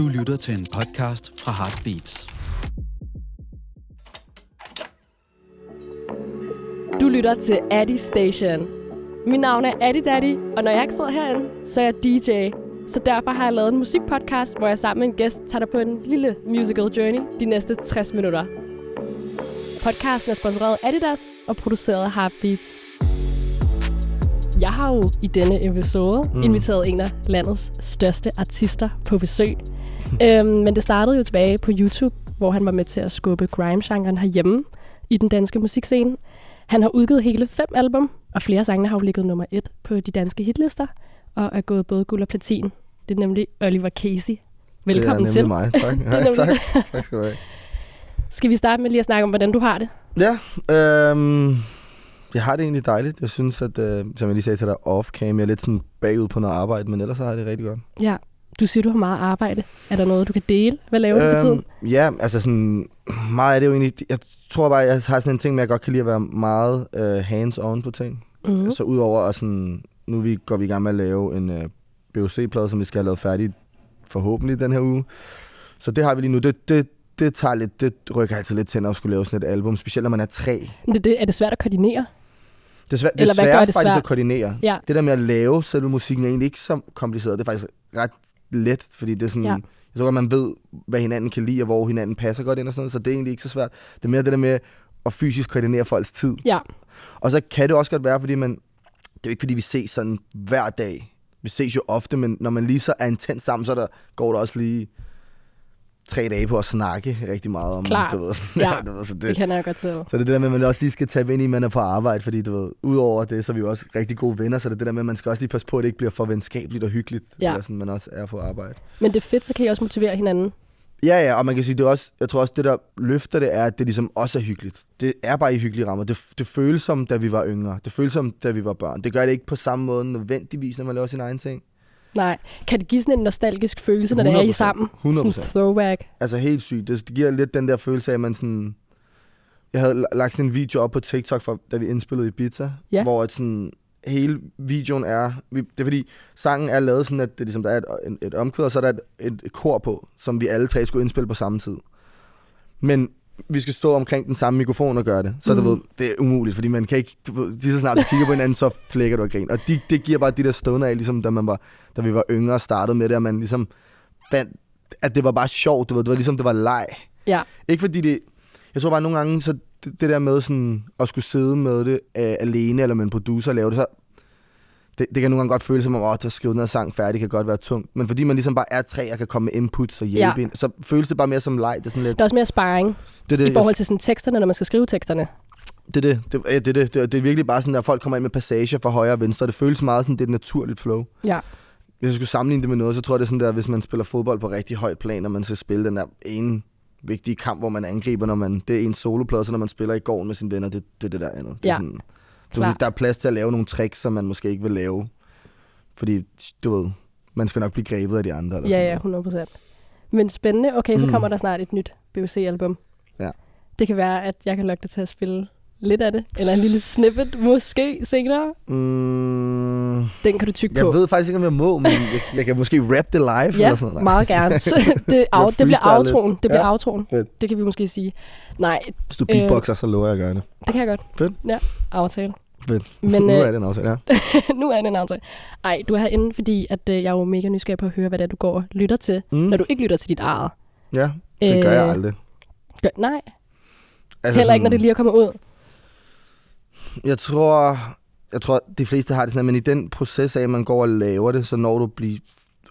Du lytter til en podcast fra Heartbeats. Du lytter til Addy Station. Mit navn er Addy Daddy, og når jeg ikke sidder herinde, så er jeg DJ. Så derfor har jeg lavet en musikpodcast, hvor jeg sammen med en gæst tager dig på en lille musical journey de næste 60 minutter. Podcasten er sponsoreret af Adidas og produceret af Heartbeats. Jeg har jo i denne episode mm. inviteret en af landets største artister på besøg. Øhm, men det startede jo tilbage på YouTube, hvor han var med til at skubbe grime-genren herhjemme i den danske musikscene. Han har udgivet hele fem album, og flere sange har jo ligget nummer et på de danske hitlister, og er gået både guld og platin. Det er nemlig Oliver Casey. Velkommen det er til. mig. Tak. Ja, nemlig tak. tak skal du have. Skal vi starte med lige at snakke om, hvordan du har det? Ja, øhm, jeg har det egentlig dejligt. Jeg synes, at, øh, som jeg lige sagde til dig, off-cam, jeg er lidt sådan bagud på noget arbejde, men ellers så har jeg det rigtig godt. Ja, du siger, du har meget arbejde. Er der noget, du kan dele? Hvad laver du for tiden? Ja, altså sådan, meget af det jo egentlig, jeg tror bare, jeg har sådan en ting med, at jeg godt kan lide at være meget øh, hands-on på ting. Mm. Så udover at sådan, nu vi, går vi i gang med at lave en øh, BOC-plade, som vi skal have lavet færdig forhåbentlig den her uge. Så det har vi lige nu. Det, det, det tager lidt, det rykker altid lidt til, at skulle lave sådan et album, specielt når man er tre. Det, det, er det svært at koordinere? Det er, svært, det Eller er svært det faktisk svært? at koordinere. Ja. Det der med at lave selve musikken er egentlig ikke så kompliceret. Det er faktisk ret let, fordi det er sådan... Ja. Jeg tror godt, man ved, hvad hinanden kan lide, og hvor hinanden passer godt ind og sådan noget, så det er egentlig ikke så svært. Det er mere det der med at fysisk koordinere folks tid. Ja. Og så kan det også godt være, fordi man... Det er jo ikke, fordi vi ses sådan hver dag. Vi ses jo ofte, men når man lige så er intens sammen, så der, går der også lige tre dage på at snakke rigtig meget om. Klart. Du ved. Ja, du ved, så Det kan jeg godt til. så det er det der med, at man også lige skal tage ind i, at man er på arbejde, fordi du ved, udover det, så er vi jo også rigtig gode venner, så det er det der med, at man skal også lige passe på, at det ikke bliver for venskabeligt og hyggeligt, Ja. eller sådan, man også er på arbejde. Men det er fedt, så kan I også motivere hinanden. Ja, ja, og man kan sige, det er også, jeg tror også, det der løfter det, er, at det ligesom også er hyggeligt. Det er bare i hyggelige rammer. Det, det føles som, da vi var yngre. Det føles som, da vi var børn. Det gør det ikke på samme måde nødvendigvis, når man laver sin egen ting. Nej. Kan det give sådan en nostalgisk følelse, når det er I 100%. sammen? 100%. Sådan throwback. Altså helt sygt. Det, giver lidt den der følelse af, at man sådan... Jeg havde la- lagt sådan en video op på TikTok, for, da vi indspillede Ibiza, Ja. hvor at sådan, hele videoen er... Vi, det er fordi, sangen er lavet sådan, at det ligesom, der er et, et, et omkvæd, og så er der et, et, et kor på, som vi alle tre skulle indspille på samme tid. Men vi skal stå omkring den samme mikrofon og gøre det. Så mm. du Mhm. ved, det er umuligt, fordi man kan ikke... Du ved, lige så snart du kigger på hinanden, så flækker du og grin. Og de, det giver bare de der stunder af, ligesom da, man var, da vi var yngre og startede med det, at man ligesom fandt, at det var bare sjovt. Du ved, det var ligesom, det var leg. Ja. Ikke fordi det... Jeg tror bare nogle gange, så det, det der med sådan, at skulle sidde med det uh, alene, eller med en producer og lave det, så det, det kan nogle gange godt føles som om, at at skrive den her sang færdig kan godt være tungt. Men fordi man ligesom bare er tre og kan komme med input og hjælpe Ja. ind, så føles det bare mere som leg. Det er sådan lidt... Der er også mere sparring Det, det, i forhold til sådan teksterne, når man skal skrive teksterne. det, er det, det, ja, det, er det, det, det er virkelig bare sådan, at folk kommer ind med passager fra højre og venstre. Det føles meget sådan, det er et naturligt flow. Ja. Hvis jeg skulle sammenligne det med noget, så tror jeg, det er sådan der, hvis man spiller fodbold på rigtig højt plan, og man skal spille den der ene vigtige kamp, hvor man angriber, når man, det er en soloplade, så når man spiller i gården med sine venner, det, det er det der andet. Det Ja. er sådan, du, ved, der er plads til at lave nogle tricks, som man måske ikke vil lave, fordi, du ved, man skal nok blive grebet af de andre. Eller Ja, ja, noget. 100 procent. Men spændende. Okay, så Mm. kommer der snart et nyt BOC-album. Ja. Det kan være, at jeg kan lokke dig til at spille lidt af det. Eller en lille snippet måske senere. Mm, Den kan du tykke jeg på. ved faktisk ikke, om jeg må, men jeg, jeg kan måske rap det live eller Ja, sådan noget. meget gerne. Så det, af, det bliver outroen. Det bliver Ja. Fedt. Det kan vi måske sige. Nej, Hvis du beatboxer, så lover jeg at gøre det. det kan jeg godt. Fedt. Ja, aftale. Fedt. Men, nu øh, er det en aftale, ja. nu er det en aftale. Ej, du er herinde, fordi at, øh, jeg er jo mega nysgerrig på at høre, hvad det er, du går og lytter til, Mm. når du ikke lytter til dit eget. Ja, det gør jeg Øh, aldrig. Gør, nej, Altså heller ikke, når det lige er kommet ud. Jeg tror, jeg tror, de fleste har det sådan, men i den proces af, at man går og laver det, så når du bliver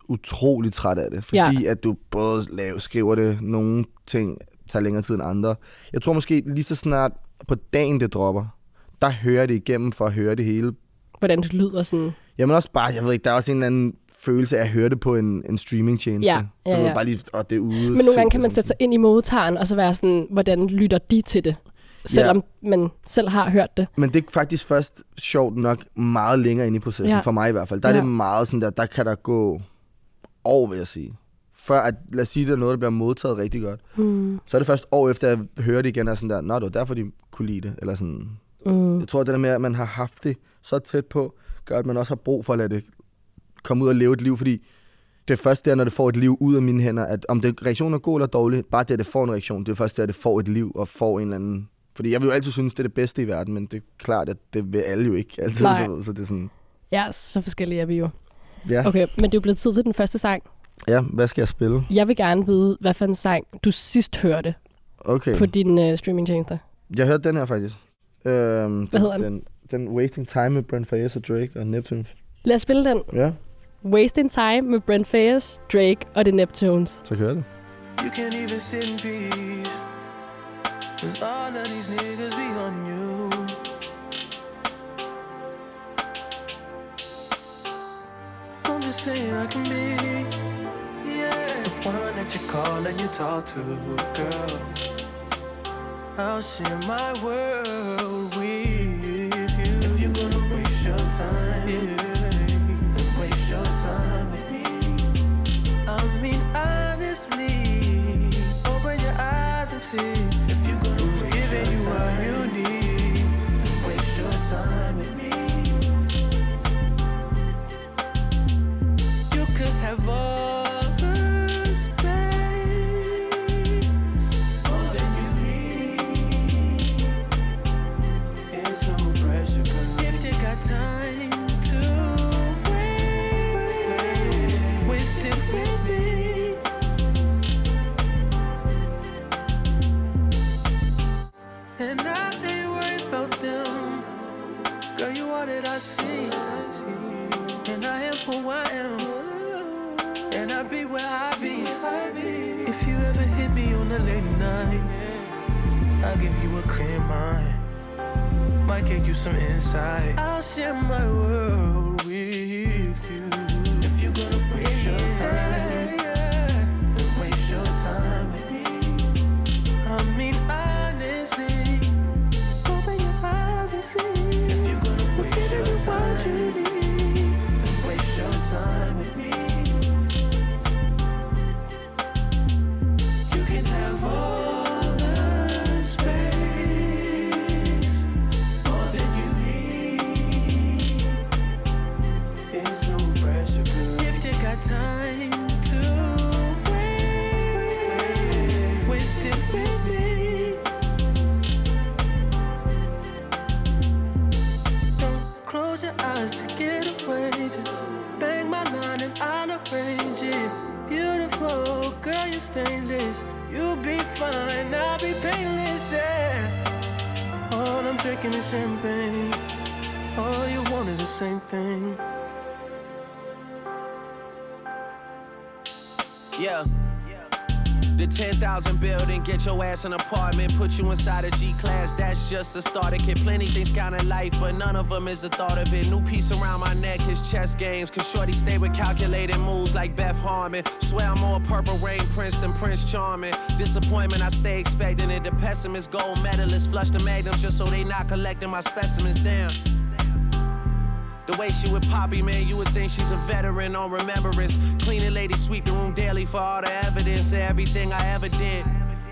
utrolig træt af det. Fordi ja. at du både laver, skriver det, nogle ting tager længere tid end andre. Jeg tror måske lige så snart på dagen det dropper, der hører det igennem for at høre det hele. Hvordan det lyder sådan. Jamen også bare, jeg ved ikke, der er også en eller anden følelse af at høre det på en, en streamingtjeneste. Ja, ja, Du ved, ja. bare lige, og det er ude. Men nogle gange kan man sætte sig ind i modtageren, og så være sådan, hvordan lytter de til det? Selvom man selv har hørt det. Men det er faktisk først sjovt nok meget længere ind i processen, Ja. ja. for mig i hvert fald. Der er Ja. det meget sådan der, der kan der gå år, vil jeg sige. Før at, lad os sige, det er noget, der bliver modtaget rigtig godt. Mm. Så er det først år efter, at jeg hører det igen, og sådan der, nå, det var derfor, de kunne lide det. Eller sådan. Mm. Jeg tror, det der med, at man har haft det så tæt på, gør, at man også har brug for at lade det komme ud og leve et liv, fordi det er først der, når det får et liv ud af mine hænder, at om det reaktionen er god eller dårlig, bare det, at det får en reaktion, det er først der, at det får et liv og får en eller anden... Fordi jeg vil jo altid synes, det er det bedste i verden, men det er klart, at det vil alle jo ikke altid. Nej. Du ved, så det er sådan... Ja, så forskellige er vi jo. Ja. Okay, men det er jo blevet tid til den første sang. ja, hvad skal jeg spille? Jeg vil gerne vide, hvad for en sang du sidst hørte Okay. på din uh, streamingtjenester. Jeg hørte den her faktisk. Øhm, Hvad hedder den? Den Wasting Time med Brent Fayez og Drake og Neptune. Lad os spille den. Ja, Wasting Time med Brent Fayez, Drake og The Neptunes. så kører det. You can't even sit in peace. Cause all of these niggas be on you. I'm just saying I can be, yeah, the one that you call and you talk to, girl. I'll share my world with you. If you're gonna waste your time, yeah, then waste your time with me. I mean, honestly, open your eyes and see Waste your time with me. You could have all I'll give you a clear mind. Might give you some insight. I'll share my world with you. If you're gonna waste your time, then waste your time with me. I mean, honestly, open your eyes and see. If you're gonna waste your time, what you need, eyes to get away. Just bang my line and I'll arrange it. Beautiful girl, you're stainless. You'll be fine, I'll be painless, yeah. All I'm drinking is champagne. All you want is the same thing. Yeah. The 10,000 building, get your ass an apartment, put you inside a G class. That's just a starter kit. Plenty things count in life, but none of them is the thought of it. New piece around my neck is chess games. Cause Shorty stay with calculated moves like Beth Harmon. Swear I'm more purple rain prince than Prince Charming. Disappointment, I stay expecting it. The pessimist, gold medalist, flush the magnums just so they not collecting my specimens. Damn. The way she with Poppy, man, you would think she's a veteran on remembrance. Cleaning lady, sweep the room daily for all the evidence of everything I ever did.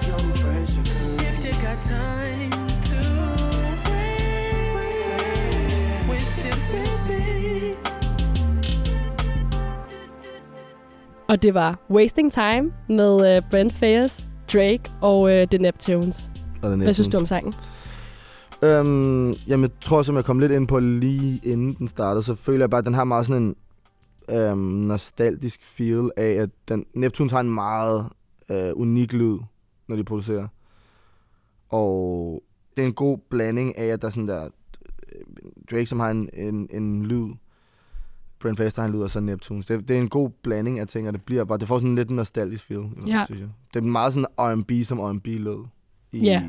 It's no pressure, girl. If you got time to waste, waste it with me. Og det var Wasting Time med uh, Brent Fayez, Drake og uh, The Neptunes. Og den Hvad synes du om sangen? Øhm, jamen, jeg tror, som jeg kom lidt ind på lige inden den startede, så føler jeg bare, at den har meget sådan en øhm, nostalgisk feel af, at den, Neptunes har en meget øh, unik lyd, når de producerer. Og det er en god blanding af, at der er sådan der... øh, Drake, som har en, en, en lyd. Brent Faster, han lyder så Neptunes. Det, det er en god blanding af ting, og det bliver bare... Det får sådan lidt en nostalgisk feel, Ja. synes jeg. Det er meget sådan R&B, som R&B lød i Ja.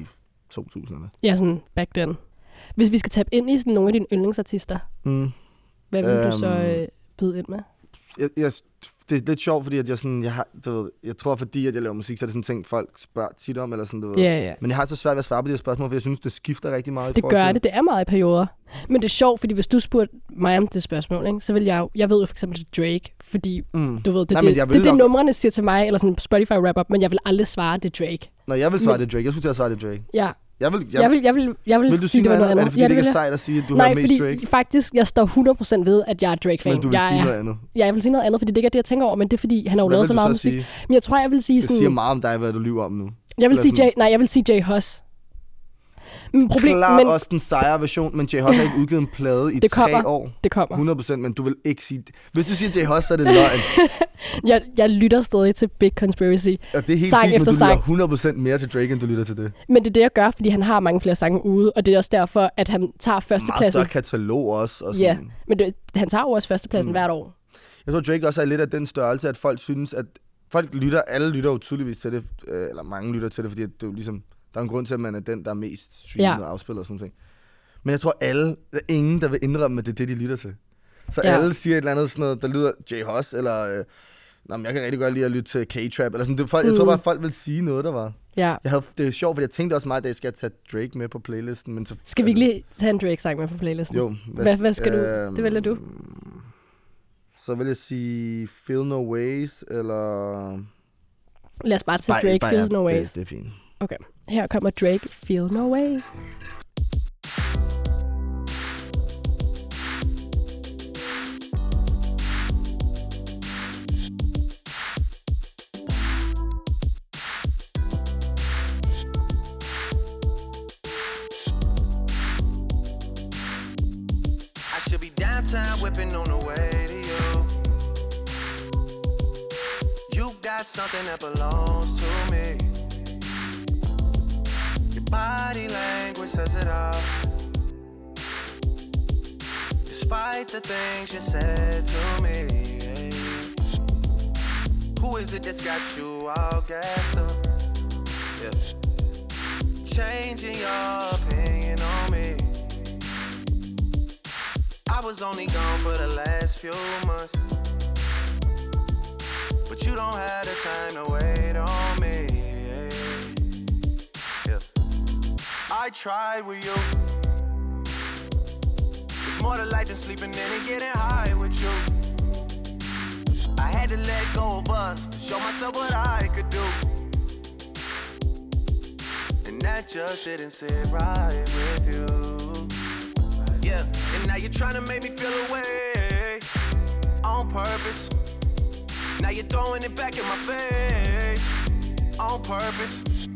2000'erne. Ja, sådan back then. Hvis vi skal tabe ind i sådan nogle af dine yndlingsartister, Mm. hvad vil du så Øhm. øh, byde ind med? jeg, jeg, det er lidt sjovt, fordi at jeg, sådan, jeg, har, du ved, jeg tror, fordi at jeg laver musik, så er det sådan ting, folk spørger tit om. Eller sådan, du ved. Ja, ja. Men jeg har så svært ved at svare på de her spørgsmål, for jeg synes, det skifter rigtig meget. i Det forhold gør til- det. Det er meget i perioder. Men det er sjovt, fordi hvis du spurgte mig om det spørgsmål, ikke, så vil jeg. Jeg ved jo for eksempel Drake, fordi Mm. du ved, det Nej, det, jeg det, er det nok- numrene siger til mig, eller sådan Spotify wrap-up, men jeg vil aldrig svare, det Drake. Når jeg vil svare Men- det Drake, jeg skulle til at svare det Drake. Ja, Jeg vil, jeg, jeg, vil, jeg, vil, jeg vil, vil du sige, det noget andet. Er det fordi, ja, det ikke vil er sejt at sige, at du Nej, har mest Drake? faktisk, jeg står 100% ved, at jeg er Drake-fan. Men du vil jeg, sige er- noget andet. Ja, jeg vil sige noget andet, fordi det ikke er det, jeg tænker over, men det er fordi, han har jo lavet så meget musik. sige? Men jeg tror, jeg vil sige Det sådan... siger meget om dig, hvad du lyver om nu. Jeg vil sige Jay, nej, jeg vil sige Jay Huss. Men problem, Klar men også den sejre version, men Jay Huss har ikke udgivet en plade i Det tre kommer. år. det kommer. 100%, men du vil ikke sige det. Hvis du siger Jay Huss, så er det løgn. Jeg, jeg lytter stadig til Big Conspiracy. Og det er helt Sang fint, men du sang. lytter 100% mere til Drake, end du lytter til det. Men det er det, jeg gør, fordi han har mange flere sange ude, og det er også derfor, at han tager Meget førstepladsen. større katalog også. Og sådan. Ja, men det, han tager jo også førstepladsen Mm. mm. hvert år. Jeg tror, Drake også er lidt af den størrelse, at folk synes, at folk lytter, alle lytter jo tydeligvis til det, øh, eller mange lytter til det, fordi det er jo ligesom, der er en grund til, at man er den, der er mest streamet Ja. og afspillet og sådan noget. Men jeg tror alle, der er ingen, der vil indrømme, at det er det, de lytter til. Så Ja. alle siger et eller andet sådan noget, der lyder Jay Huss, eller øh, Nå, men jeg kan rigtig godt lide at lytte til K-Trap, eller sådan. Det, folk, Jeg tror Mm. bare, at folk vil sige noget, der var. Ja. Jeg havde, det er sjovt, fordi jeg tænkte også meget, at jeg skal tage Drake med på playlisten. Men så, Skal vi ikke lige tage en Drake-sang med på playlisten? Jo. Hvad- hvad skal du- det vælger du. Så vil jeg sige Feel No Ways, eller... Lad os bare tage Drake, Feels No det- Ways. Det er fint. Okay, her kommer Drake, Feel No Ways. On the way to you. You got something that belongs Despite the things you said to me. Who is it that's got you all gassed up? Yeah. Changing your opinion on me. I was only gone for the last few months. But you don't have the time to wait on me. Yeah. I tried with you. More to life than sleeping in and getting high with you. I had to let go of us to show myself what I could do. And that just didn't sit right with you. Yeah, and now you're trying to make me feel away on purpose. Now you're throwing it back in my face on purpose.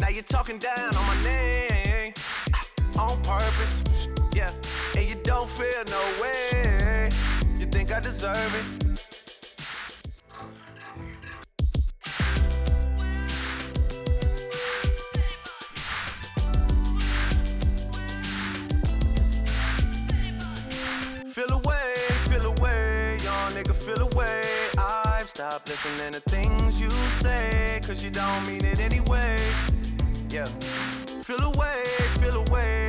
Now you're talking down on my name on purpose. Yeah, don't feel no way. You think I deserve it? Feel away, feel away, young nigga, feel away. I've stopped listening to things you say, cause you don't mean it anyway. Yeah. Feel away, feel away,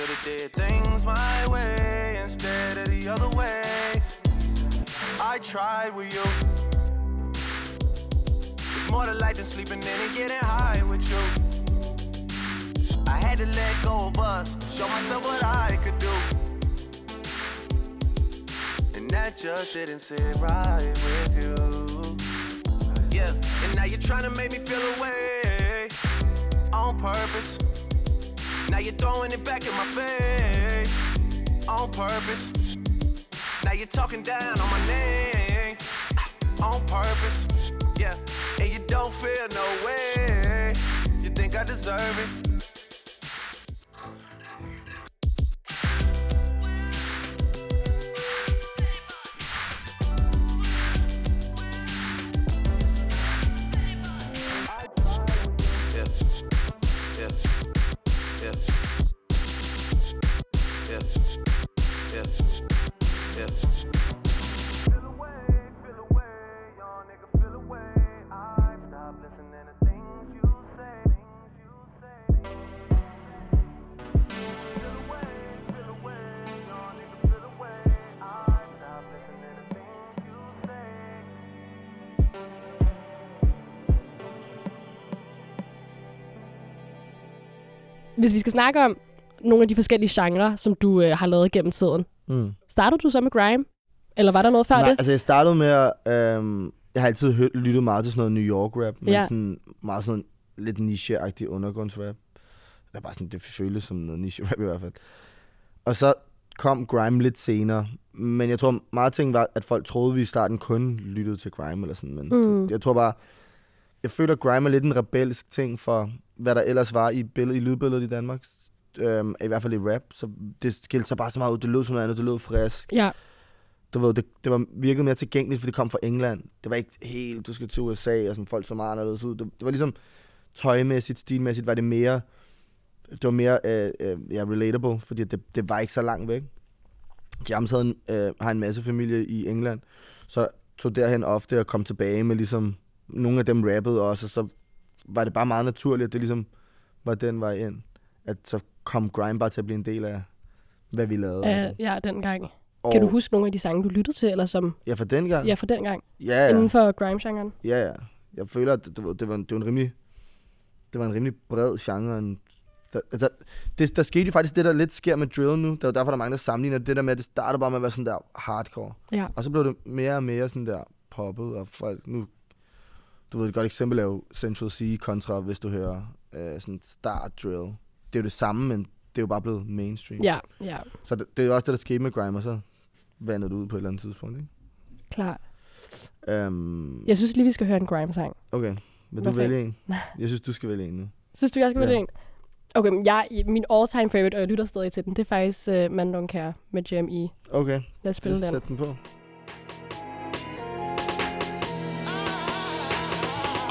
should've did things my way instead of the other way. I tried with you. It's more to life than sleeping in and getting high with you. I had to let go of us to show myself what I could do. And that just didn't sit right with you. Yeah, and now you're trying to make me feel away on purpose. Now you're throwing it back in my face on purpose. Now you're talking down on my name on purpose. Yeah, and you don't feel no way. You think I deserve it? Hvis vi skal snakke om nogle af de forskellige genrer, som du øh, har lavet gennem tiden. Mm. Startede du så med grime? Eller var der noget før Nej, det? altså jeg startede med at... Øhm, jeg har altid hørt, lyttet meget til sådan noget New York rap, men Ja. sådan meget sådan lidt niche-agtig undergrundsrap. Det er bare sådan, det føles som noget niche-rap i hvert fald. Og så kom grime lidt senere. Men jeg tror, meget ting var, at folk troede, vi i starten kun lyttede til grime eller sådan. Men Mm. jeg tror bare, jeg føler, at grime er lidt en rebelsk ting for, hvad der ellers var i, billed, i lydbilledet i Danmark. Øhm, I hvert fald i rap. Så det skilte sig bare så meget ud. Det lød som noget andet. Det lød frisk Ja, du ved, det, det var virkede mere tilgængeligt, for det kom fra England. Det var ikke helt, du skal til USA, og sådan folk så meget anderledes ud. Det, det var ligesom tøjmæssigt, stilmæssigt, var det mere, det var mere øh, øh, ja, relatable, fordi det, det var ikke så langt væk. Jams havde en, øh, har en masse familie i England, så tog derhen ofte og kom tilbage med ligesom, nogle af dem rappede også, og så var det bare meget naturligt, at det ligesom var den vej ind. At så kom grime bare til at blive en del af, hvad vi lavede. øh, ja dengang. og, Kan du huske nogle af de sange, du lyttede til, eller som Ja, for den gang. ja, fra dengang, ja, ja. inden for grime-genren? Ja, ja. Jeg føler, at det, det, var, det, var, en, det var en rimelig... Det var en rimelig bred genre. En, der, altså, det, der skete jo faktisk det, der lidt sker med drill nu. Det er jo derfor, der er mange, der sammenligner det der med, at det startede bare med at være sådan der hardcore. Ja. Og så blev det mere og mere sådan der poppet, og folk nu... Du ved, et godt eksempel er jo Central C kontra, hvis du hører øh, sådan start drill. Det er jo det samme, men det er jo bare blevet mainstream. Ja, ja, Så det, det er jo også det, der skete med grime, og så vandede det ud på et eller andet tidspunkt, ikke? klart. Um, Jeg synes lige, vi skal høre en grime-sang. Okay, vil du vælge en? Jeg synes, du skal vælge en nu. Synes du, jeg skal vælge Ja. en? Okay, men jeg, min all-time favorite, og jeg lytter stadig til den, det er faktisk uh, Man Don't Care med JME. Okay, Lad os spille den. sæt den på.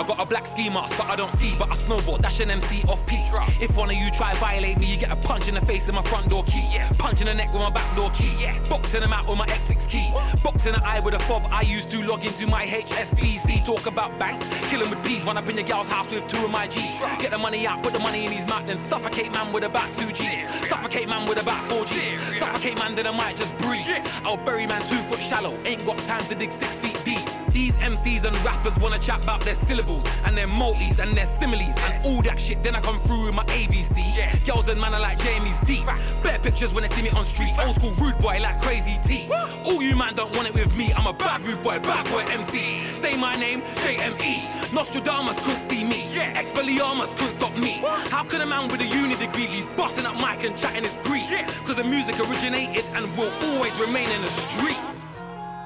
Got a black ski mask, but I don't ski, but I snowboard. Dash an MC off piece. If one of you try violate me, you get a punch in the face with my front door key. Punch in the neck with my back door key. Boxing them out with my X6 key. Boxing the eye with a fob I used to log into my HSBC. Talk about banks, kill 'em with peas. Run up in your gal's house with two of my G's. Get the money out, put the money in his mouth, then suffocate man with about two G's. Suffocate man with about four G's. Suffocate man, then I might just breathe. I'll bury man two foot shallow. Ain't got time to dig six feet deep. These MCs and rappers wanna chat about their syllables and their multis and their similes and all that shit. Then I come through with my ABC. Girls and man are like Jamie's deep. Bare pictures when they see me on street. Old school rude boy like Crazy T. All you man don't want it with me. I'm a bad rude boy, bad boy MC. Say my name, JME. Nostradamus couldn't see me. Yeah. Expelliarmus couldn't stop me. How can a man with a uni degree be busting up mic and chatting his grease? Cause the music originated and will always remain in the streets.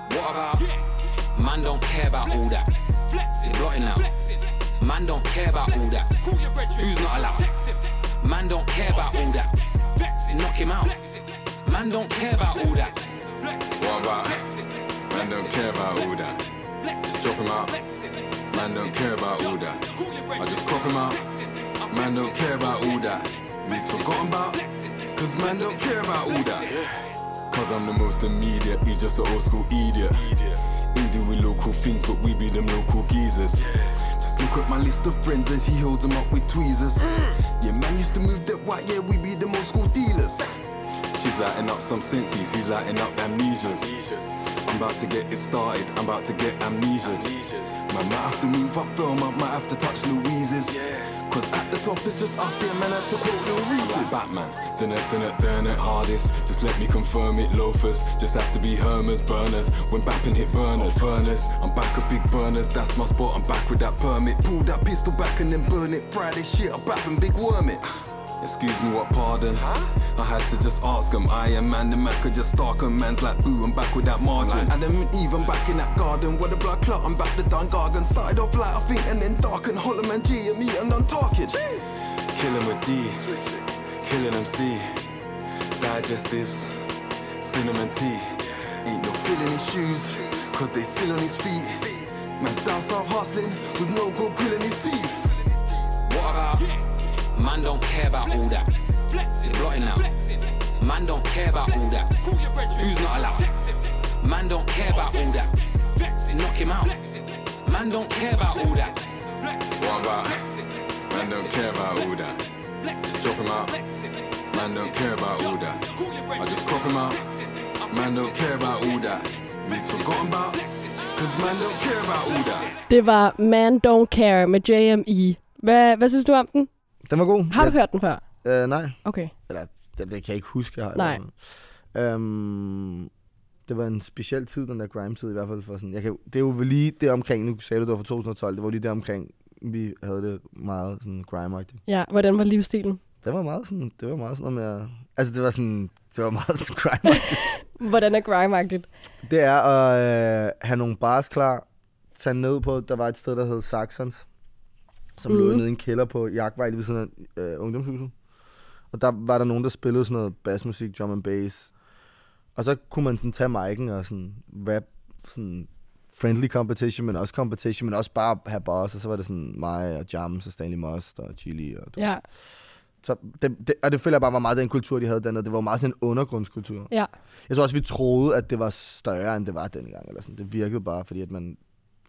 What about? Man don't care about all that. They're blotting out. Man don't care about all that. Who's not allowed? Man don't care about all that. Knock him out. Man don't care about all that. What about? Man don't care about all that. Just drop him out. Man don't care about all that. I just crop him out. Man don't care about all that. He's forgotten about. Cause man don't care about all that. Cause I'm the most immediate. He's just an old school idiot. We doing local things, but we be them local geezers. Just look at my list of friends as he holds them up with tweezers. Yeah, man used to move that white, yeah, we be the old school dealers. She's lighting up some senses, he's lighting up amnesias. I'm about to get it started, I'm about to get amnesia. Man might have to move up film, I might have to touch Louise's. Cause at the top it's just us, yeah, man, had to quote Lil Reese's. Batman, done it, done it, done it hardest. Just let me confirm it, loafers. Just have to be Hermers, burners. When bapping hit burners, furnace. I'm back with big burners, that's my spot, I'm back with that permit. Pull that pistol back and then burn it. Friday shit, I'm and big worm it. Excuse me, what pardon? Huh? I had to just ask him. I am man, the man could just stalk him. Man's like, boo, I'm back with that margin. Adam and Eve, I'm back in that garden. With the blood clot, I'm back to Don Gargan. Started off light, I think, and then dark and Hollow man G and me, and I'm talking. Killing with D, killing MC. Digestives, cinnamon tea. Ain't no feeling his shoes, cause they still on his feet. Man's down south hustling with no good grill in his teeth. What about? Man don't care about all that. They're blotting out. Man don't care about all that. Who's not allowed? Man don't care about all that. Knock him out. Man don't care about all that. What about? Man don't care about all that. Just drop him out. Man don't care about all that. I just crop him out. Man don't care about all that. He's forgotten about. Cause man don't care about all that. Det var Man Don't Care med JME. Hvad, hvad synes du om den? Den var god. Har du hørt den før? Øh, nej. Okay. Eller, det, det kan jeg ikke huske, jeg har. Nej. Øhm, det var en speciel tid, den der grime-tid i hvert fald. For sådan, jeg kan, det er jo lige det omkring, nu sagde du, det var fra 2012, det var lige det omkring, vi havde det meget sådan grime-agtigt. Ja, hvordan var livsstilen? Det var meget sådan, det var meget sådan noget med, altså det var sådan, det var meget sådan grime Hvordan er grime-agtigt? Det er at øh, have nogle bars klar, tage ned på, der var et sted, der hed Saxons, som mm. lå Mhm. nede i en kælder på Jagtvej, lige ved siden af øh, ungdomshuset. Og der var der nogen, der spillede sådan noget bassmusik, drum and bass. Og så kunne man sådan tage mic'en og sådan rap, sådan friendly competition, men også competition, men også bare have boss, og så var det sådan mig og Jams og Stanley Most og Chili. Og, Ja, så det, det, og det føler jeg bare var meget den kultur, de havde dernede. Det var meget sådan en undergrundskultur. ja. Jeg tror også, vi troede, at det var større, end det var dengang. Eller sådan. Det virkede bare, fordi at man,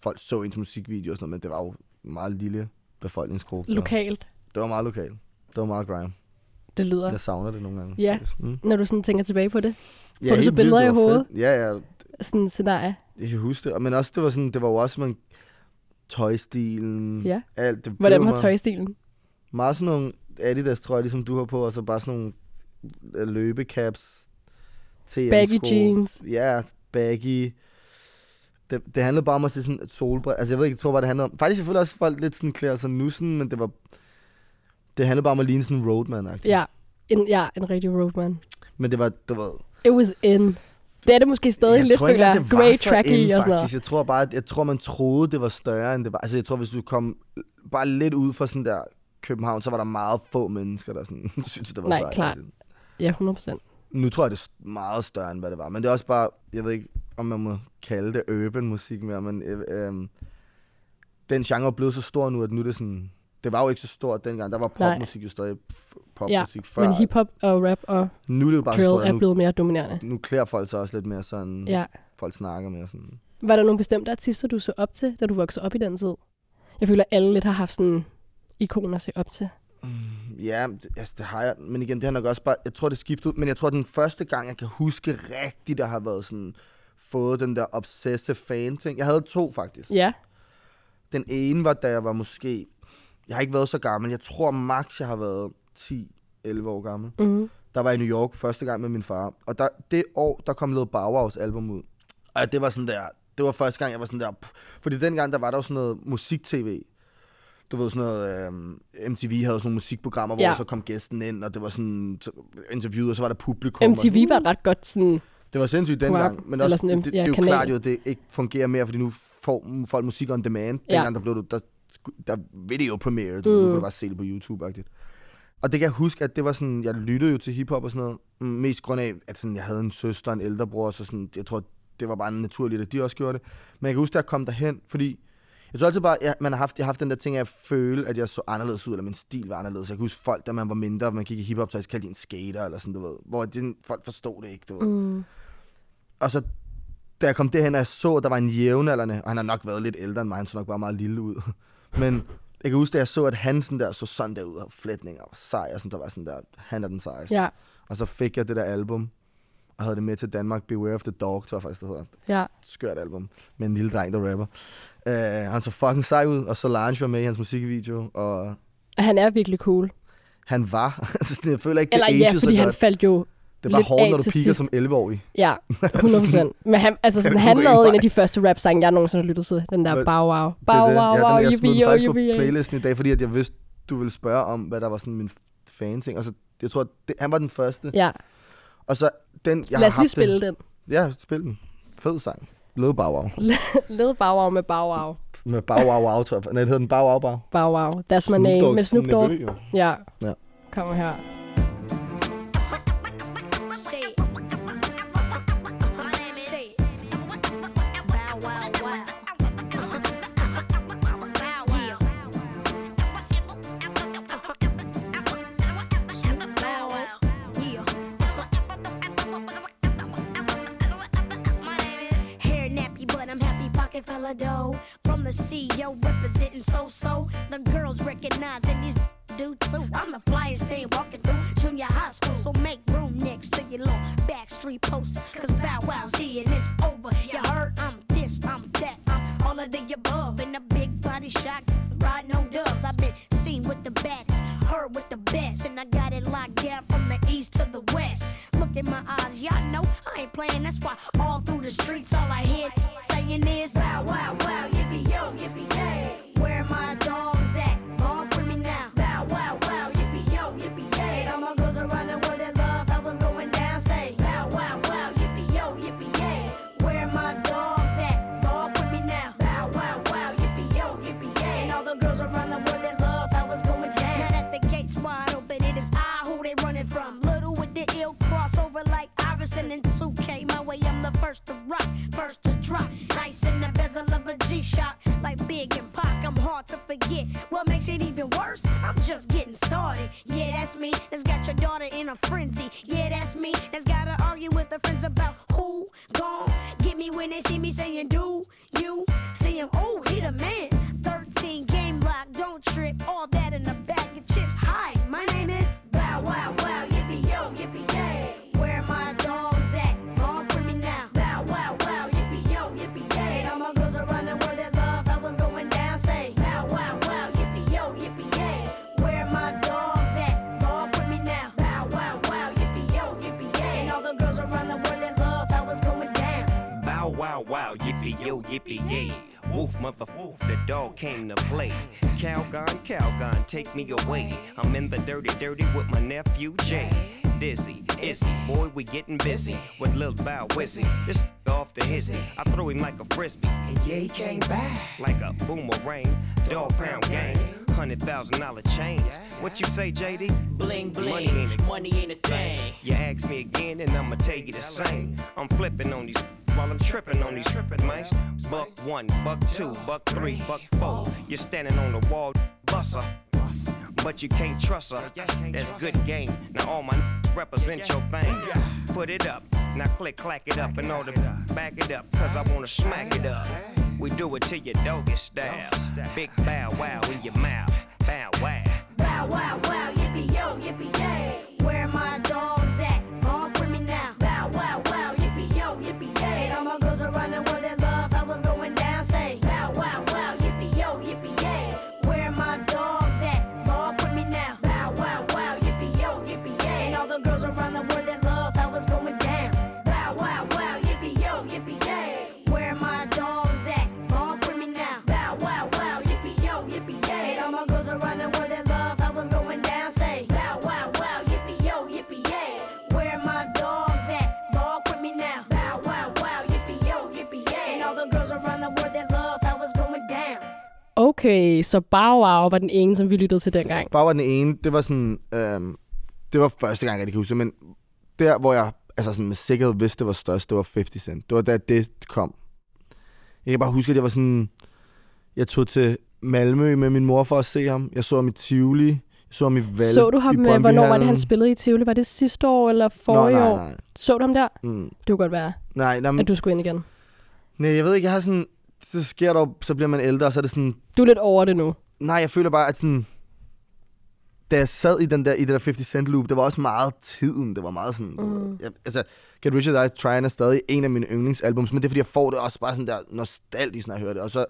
folk så ind til musikvideoer og sådan noget, men det var jo meget lille befolkningsgruppe. der- Lokalt. Det var meget lokalt. Det var meget grime. Det lyder. Jeg savner det nogle gange. Ja. Mm. Når du sådan tænker tilbage på det. Ja, Får du så vildt, billeder det i hovedet? fedt. Ja, ja. Sådan en scenarie. Jeg kan huske det. Men også, det var, sådan, det var jo også man, tøjstilen. Ja. Alt. Det Hvordan var tøjstilen? Meget sådan nogle Adidas trøjer, ligesom du har på, og så bare sådan nogle øh, løbecaps. TM Baggy jeans. Ja, baggy. Det, det handlede bare om at se sådan et solbrænd. Altså jeg ved ikke, jeg tror bare, det handlede om... Faktisk selvfølgelig også folk lidt sådan klæder sig nussen, men det var... Det handlede bare om at ligne sådan en roadman -agtig. Ja, en, ja, en rigtig roadman. Men det var, det var... It was in. Det er det måske stadig jeg lidt, tror ikke, det så tracky inde, og sådan noget. faktisk. Jeg tror bare, jeg tror, man troede, det var større, end det var. Altså, jeg tror, hvis du kom bare lidt ud fra sådan der København, så var der meget få mennesker, der sådan, synes, det var Nej, sejt. klart. Ja, 100 procent. Nu tror jeg, det er meget større, end hvad det var. Men det er også bare, jeg ved ikke, om man må kalde det urban musik mere, men øh, øh, den genre er blevet så stor nu, at nu er det sådan... Det var jo ikke så stort dengang. Der var popmusik jo stadig popmusik Ja, før. men hiphop og rap og nu er det jo bare så drill stort, at er nu, blevet mere dominerende. nu klæder folk sig også lidt mere sådan... Ja. Folk snakker mere sådan... Var der nogle bestemte artister, du så op til, da du voksede op i den tid? Jeg føler, alle lidt har haft sådan ikoner at se op til. Ja, det, altså, det har jeg. Men igen, det har nok også bare... Jeg tror, det skiftede ud. Men jeg tror, den første gang, jeg kan huske rigtigt, der har været sådan... Fået den der obsessive fan-ting. Jeg havde to, faktisk. Ja, Den ene var, da jeg var måske... Jeg har ikke været så gammel. Jeg tror max, jeg har været 10-11 år gammel. mm. Der var jeg i New York første gang med min far. Og der, det år, der kom Lil Bauhaus album ud. Og det var sådan der... Det var første gang, jeg var sådan der... Pff, fordi dengang, der var der jo sådan noget musik-tv. Du ved sådan noget... Øhm, MTV havde sådan nogle musikprogrammer, Ja. hvor så kom gæsten ind, og det var sådan så, interviewet, og så var der publikum. og MTV sådan, var et ret godt sådan... Det var sindssygt dengang. Men også, sådan det, ja, det, er jo kanal. klart jo, at det ikke fungerer mere, fordi nu får folk musik on demand. Ja. Dengang, der blev det, der, der video premiere, du, mm. du kunne bare se det på YouTube-agtigt. Og det kan jeg huske, at det var sådan, jeg lyttede jo til hiphop og sådan noget, mm, mest grund af, at sådan, jeg havde en søster og en ældre bror, så sådan, jeg tror, det var bare naturligt, at de også gjorde det. Men jeg kan huske, at jeg kom derhen, fordi jeg tror altid bare, ja, man har haft, jeg har haft den der ting at føle, at jeg så anderledes ud, eller min stil var anderledes. Jeg kan huske folk, da man var mindre, man kiggede hiphop, så jeg kaldte de en skater, eller sådan, du ved. Hvor de, folk forstod det ikke, du ved. Mm. Og så, da jeg kom derhen, og jeg så, at der var en jævnaldrende, og han har nok været lidt ældre end mig, han så nok bare meget lille ud. Men jeg kan huske, da jeg så, at han sådan der, så sådan der ud af flætninger og sej, og sådan, der var sådan der, han er den sejeste. Ja, Og så fik jeg det der album, og havde det med til Danmark, Beware of the Dog, tror jeg faktisk, det hedder. ja. Skørt album, med en lille dreng, der rapper. Uh, han så fucking sej ud, og Solange var med i hans musikvideo, og Han er virkelig cool. han var, altså, jeg føler ikke, Eller det ja, så fordi han godt. faldt jo... Det er bare hårdt, når du kigger sidst. som 11-årig. Ja, 100 procent. Men han, altså sådan, Han lavede en af de første rap-sange, jeg nogensinde har lyttet til. Den der Bow Wow. Bow. Wow Wow, jeg smed den faktisk på playlisten i dag, fordi at jeg vidste, du ville spørge om, hvad der var sådan min fan-ting. Og så, jeg tror, det, han var den første. Ja, Og så den, jeg lad os lige spille den. Ja, spil den. Fed sang. Led Bow Wow. Led Bow Wow med Bow Wow. Med Bow Wow Wow, tror jeg. Nej, det hedder den Bow Wow Bow. Bow Wow. That's my name med Snoop Dogg. Ja, Ja. kommer her. CEO representing so so. The girls recognizing these do too. I'm the flyest thing walking through junior high school. So make room next to your little backstreet poster. Cause Bow here and it's over. You heard I'm this, I'm that, I'm all of the above. In a big body shot, riding on dubs. I've been seen with the baddest, heard with the best. And I got it locked down from the east to the west. Look in my eyes, y'all know I ain't playing. That's why all through the streets, all I hear to forget. What makes it even worse? I'm just getting started. Yeah, that's me. That's got your daughter in a frenzy. Yeah, that's me. That's gotta argue with her friends about yippee yo, yippee yay. Woof, mother, woof, the dog came to play. Calgon, Calgon, take me away. I'm in the dirty, dirty with my nephew Jay. Dizzy, Izzy, boy, we getting busy with Lil Bow Wizzy. This off the hizzy, I threw him like a frisbee, and yeah, he came back like a boomerang. Dog pound gang, hundred thousand dollar chains. What you say, JD? Bling bling, Money ain't a money ain't a thing. You ask me again, and I'ma tell you the same. I'm flipping on these while I'm tripping on these tripping mice. Buck one, buck two, buck three, buck four. You're standing on the wall, buster. But you can't trust her. That's good game. Now all my represent your thing. Put it up. Now click, clack it up in order to back it up. Cause I wanna smack it up. We do it to your doggy style. Big bow wow in your mouth. Bow wow. Bow wow wow, yippee yo, yippee yay. Okay, så Bow Wow var den ene, som vi lyttede til dengang. Bare var den ene, det var sådan, øhm, det var første gang, jeg kan huske, men der, hvor jeg altså sådan med sikkerhed vidste, det var størst, det var 50 Cent. Det var da det kom. Jeg kan bare huske, at jeg var sådan, jeg tog til Malmø med min mor for at se ham. Jeg så ham i Tivoli. Jeg så ham i Val. Så du ham, med, hvornår var det, han spillede i Tivoli? Var det sidste år eller forrige Nå, nej, år? Så du ham der? Mm. Det kunne godt være, Nej, nej, men, at du skulle ind igen. nej, jeg ved ikke, jeg har sådan, så sker der så bliver man ældre, og så er det sådan, Du er lidt over det nu. nej, jeg føler bare, at sådan, da jeg sad i, den der, i det der 50 Cent loop, det var også meget tiden. Det var meget sådan... Mm. Jeg, altså, Get Rich or Die Trying er stadig en af mine yndlingsalbums, men det er fordi, jeg får det også bare sådan der nostalgisk, når jeg hører det. Og så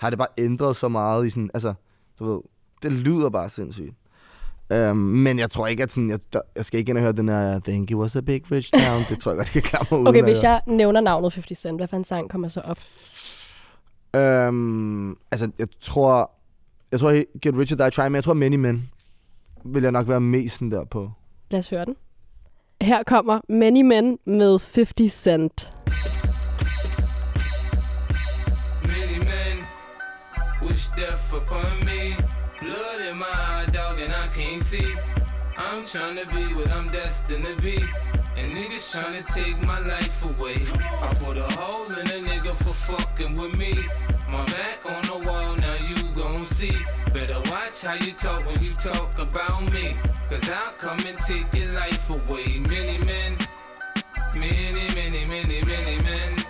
har det bare ændret så meget i sådan... Altså, du ved, det lyder bare sindssygt. Um, men jeg tror ikke, at sådan, jeg, jeg skal ikke ind og høre den her Think it was a big rich town. det tror jeg godt, jeg kan klare mig Okay, hvis jeg nævner navnet 50 Cent, hvad for en sang kommer så op? Um, altså, jeg tror... Jeg tror, Get Rich or Die Trying, men jeg tror Many Men vil jeg nok være mest sådan der på. Lad os høre den. Her kommer Many Men med 50 Cent. Many men wish death upon me. Blood in my eye, dog, and I can't see. I'm trying to be what I'm destined to be. And niggas trying to take my life away. I put a hole in a nigga for fucking with me. My back on the wall, now you gon' see. Better watch how you talk when you talk about me. Cause I'll come and take your life away. Many men, many, many, many, many men.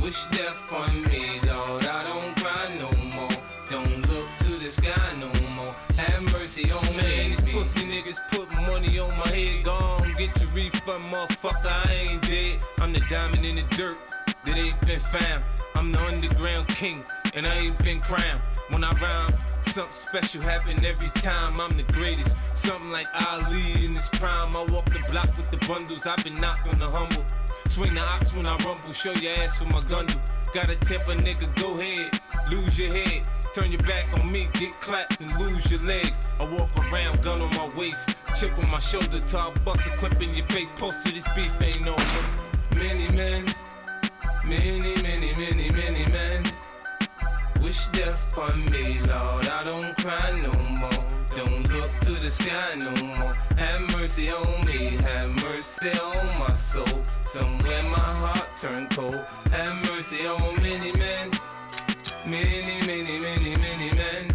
Wish death on me, Lord. I don't cry no more. Don't look to the sky niggas put money on my head. Gone, get your refund, motherfucker. I ain't dead. I'm the diamond in the dirt that ain't been found. I'm the underground king, and I ain't been crowned. When I rhyme, something special happen every time. I'm the greatest. Something like Ali in his prime. I walk the block with the bundles. I've been knocked on the humble. Swing the ox when I rumble. Show your ass with my gun. Gotta tip a nigga, go ahead. Lose your head. Turn your back on me, get clapped and lose your legs. I walk around, gun on my waist, chip on my shoulder, top bust a clip in your face. Post to this beef ain't over. Many men, many, many, many, many men. Wish death upon me, Lord. I don't cry no more. Don't look to the sky no more. Have mercy on me, have mercy on my soul. Somewhere my heart turned cold. Have mercy on many men, many, many, many, many men.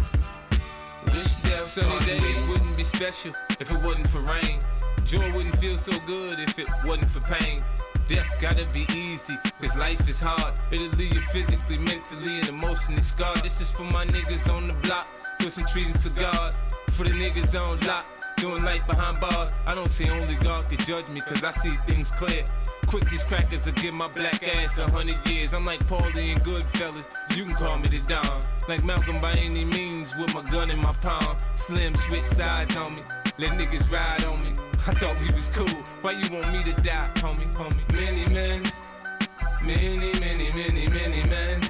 Wish death Sunny days wouldn't be special if it wasn't for rain. Joy wouldn't feel so good if it wasn't for pain. Death gotta be easy, cause life is hard. It'll leave you physically, mentally, and emotionally scarred. This is for my niggas on the block, twisting trees and cigars. For the niggas on lock, doing life behind bars. I don't see only God can judge me, cause I see things clear. Quick, these crackers will give my black ass a hundred years. I'm like Paulie and Goodfellas, you can call me the Don. Like Malcolm by any means, with my gun in my palm. Slim switch sides on me, let niggas ride on me. I thought we was cool, why you want me to die, homie, homie? Many men, many, many, many, many men.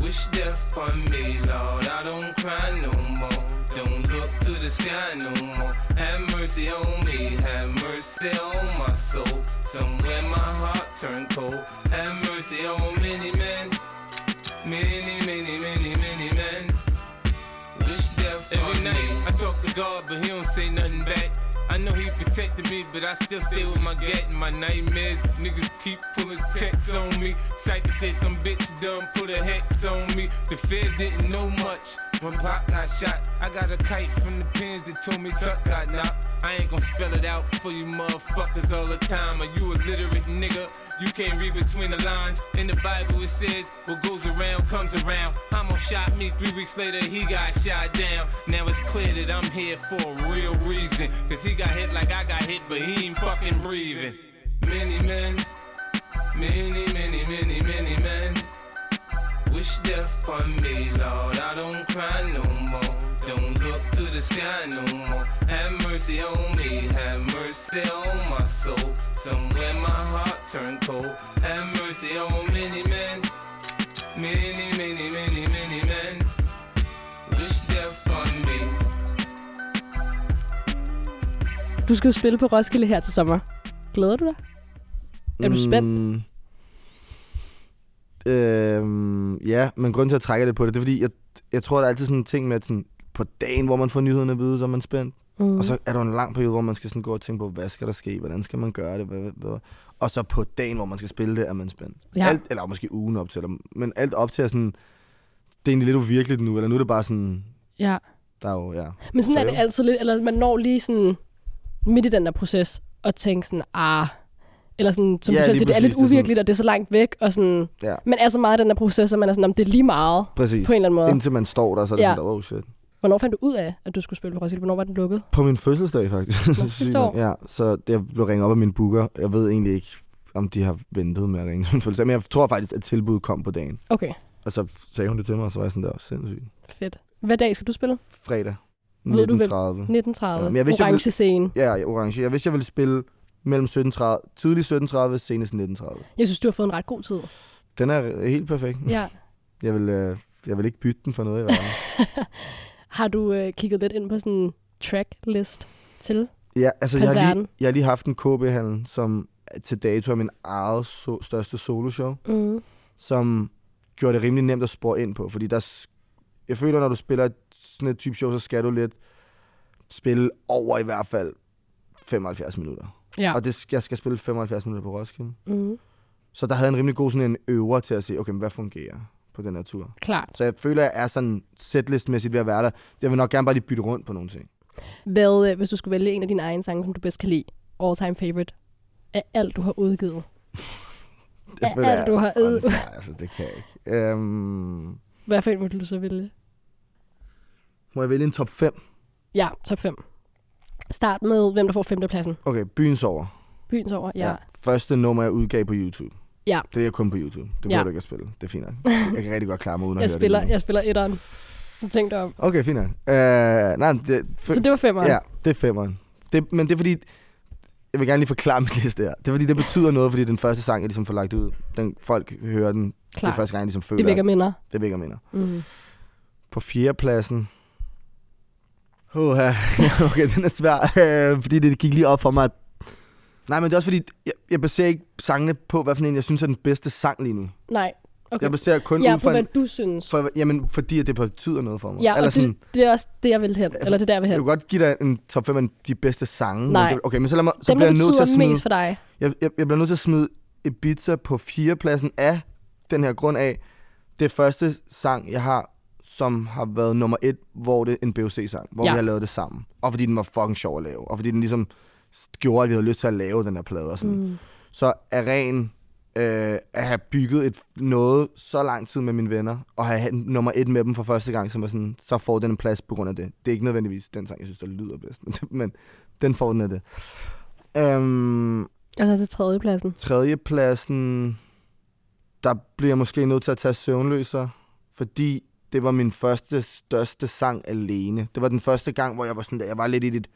Wish death upon me, Lord. I don't cry no more. Don't to the sky no more. Have mercy on me, have mercy on my soul. Somewhere my heart turned cold. Have mercy on many men, many, many, many, many men. Wish death Every night I talk to God, but He don't say nothing back. I know he protected me, but I still stay with my gat and my nightmares. Niggas keep pulling checks on me. Cypher said some bitch done put a hex on me. The feds didn't know much when Pop got shot. I got a kite from the pins that told me Tuck got knocked. I ain't gon' spell it out for you motherfuckers all the time. Are you a literate nigga? You can't read between the lines. In the Bible it says, what goes around comes around. Homo shot me, three weeks later he got shot down. Now it's clear that I'm here for a real reason. Cause he got hit like I got hit, but he ain't fucking breathing. Many men, many, many, many, many men. Wish death upon me, Lord. I don't cry no more. Don't look to the sky no more. Have mercy on me, have mercy on my soul. Somewhere my heart turned cold. Have mercy on many men, many, many, many, many men. Wish death upon me. Du skal jo spille på Roskilde her til sommer. Glæder du dig? Er du spændt? Mm, øhm, ja, men grunden til at trække det på det, det er fordi, jeg, jeg tror, der er altid sådan en ting med, at sådan, på dagen, hvor man får nyhederne at vide, så er man spændt. Mm. Og så er der en lang periode, hvor man skal sådan gå og tænke på, hvad skal der ske, hvordan skal man gøre det, hvad, hvad, hvad. Og så på dagen, hvor man skal spille det, er man spændt. Ja. Alt, eller måske ugen op til, eller, men alt op til er sådan, det er egentlig lidt uvirkeligt nu, eller nu er det bare sådan, Ja. der er jo, ja. Men sådan er det altid lidt, eller man når lige sådan midt i den der proces, og tænker sådan, ah, eller sådan, som Ja, du selv siger, det er lidt det er sådan- uvirkeligt, og det er så langt væk, og sådan, Ja. man er så meget i den der proces, og man er sådan, om det er lige meget, Præcis. på en eller anden måde. Indtil man står der, så er det ja. sådan, oh shit. Hvornår fandt du ud af, at du skulle spille på Roskilde? Hvornår var den lukket? På min fødselsdag, faktisk. Nå, ja, så jeg blev ringet op af min booker. Jeg ved egentlig ikke, om de har ventet med at ringe til min fødselsdag, men jeg tror faktisk, at tilbuddet kom på dagen. Okay, Og så sagde hun det til mig, og så var jeg sådan, der sindssygt. fedt. Hvad dag skal du spille? Fredag. Ved du, hvem- 1930. 1930. Ja, men jeg vidste, jeg Orange ville- scene. Ja, ja, orange. Jeg vidste, jeg ville spille mellem 17.30, tidlig 17.30, senest 19.30. Jeg synes, du har fået en ret god tid. Den er helt perfekt. Ja. Jeg vil, øh, jeg vil ikke bytte den for noget i verden. Har du øh, kigget lidt ind på sådan en tracklist til? Ja, altså jeg har, lige, jeg har lige haft en KB-handel, som til dato er min eget so- største soloshow, Mm. som gjorde det rimelig nemt at spore ind på, fordi der, jeg føler, når du spiller sådan et type show, så skal du lidt spille over i hvert fald 75 minutter. Ja. Og det, jeg skal spille 75 minutter på Roskilde. Mm. Så der havde en rimelig god sådan en øver til at se, okay, men hvad fungerer på den her tur. Klart. Så jeg føler, at jeg er sådan setlistmæssigt ved at være der. Jeg vil nok gerne bare lige bytte rundt på nogle ting. Hvad, øh, hvis du skulle vælge en af dine egne sange, som du bedst kan lide, all time favorite, af alt, du har udgivet? Det Af føler alt, jeg du har æd. fire, Altså, det kan jeg ikke. Øhm, Hvad for en vil du så vælge? må jeg vælge en top 5? Ja, top 5. Start med, hvem der får femtepladsen. Okay, Byens over. Byens over, ja. ja. Første nummer, jeg udgav på YouTube. Ja. Det er kun på YouTube. Det Ja. du ikke at spille. Det er fint. Jeg kan rigtig godt klare mig uden at Jeg høre spiller, det. jeg spiller etteren. Så tænk dig om. Okay, fint. Uh, nej, det, Så det var femmeren? Ja, det er femmeren. Det, men det er fordi, jeg vil gerne lige forklare mit liste her. Det er fordi, det betyder noget, fordi den første sang, jeg ligesom får lagt ud, den, folk hører den, det Klar. er første gang, jeg ligesom føler. Det vækker minder. Det vækker minder. Mm. På fjerdepladsen, Oh, okay, den er svær, øh, fordi det gik lige op for mig. At... Nej, men det er også fordi, jeg, jeg baserer ikke sangene på, hvad for en jeg synes er den bedste sang lige nu. Nej, okay. Jeg baserer kun ja, ud fra hvad en, du synes. for, jamen, fordi at det betyder noget for mig. Ja, Eller og det, det er også det, jeg vil hen. Eller det er der, jeg vil jeg hen. vil godt give dig en top 5 af de bedste sange. Nej. Men det, okay, men så, lad mig, så Dem, bliver jeg nødt til at smide... mest for dig. Jeg, jeg, jeg bliver nødt til at smide Ibiza på fjerdepladsen af den her grund af, det første sang, jeg har, som har været nummer et, hvor det er en BOC-sang, hvor ja. vi har lavet det sammen. Og fordi den var fucking sjov at lave, og fordi den ligesom gjorde, at vi havde lyst til at lave den her plade og sådan. Mm. Så er ren øh, at have bygget et, noget så lang tid med mine venner, og have nummer et med dem for første gang, som er sådan, så får den en plads på grund af det. Det er ikke nødvendigvis den sang, jeg synes, der lyder bedst, men, men den får den af det. Øhm, Og så til tredjepladsen. tredjepladsen, der bliver jeg måske nødt til at tage Søvnløser, fordi det var min første største sang alene. Det var den første gang, hvor jeg var sådan der, jeg var lidt i et,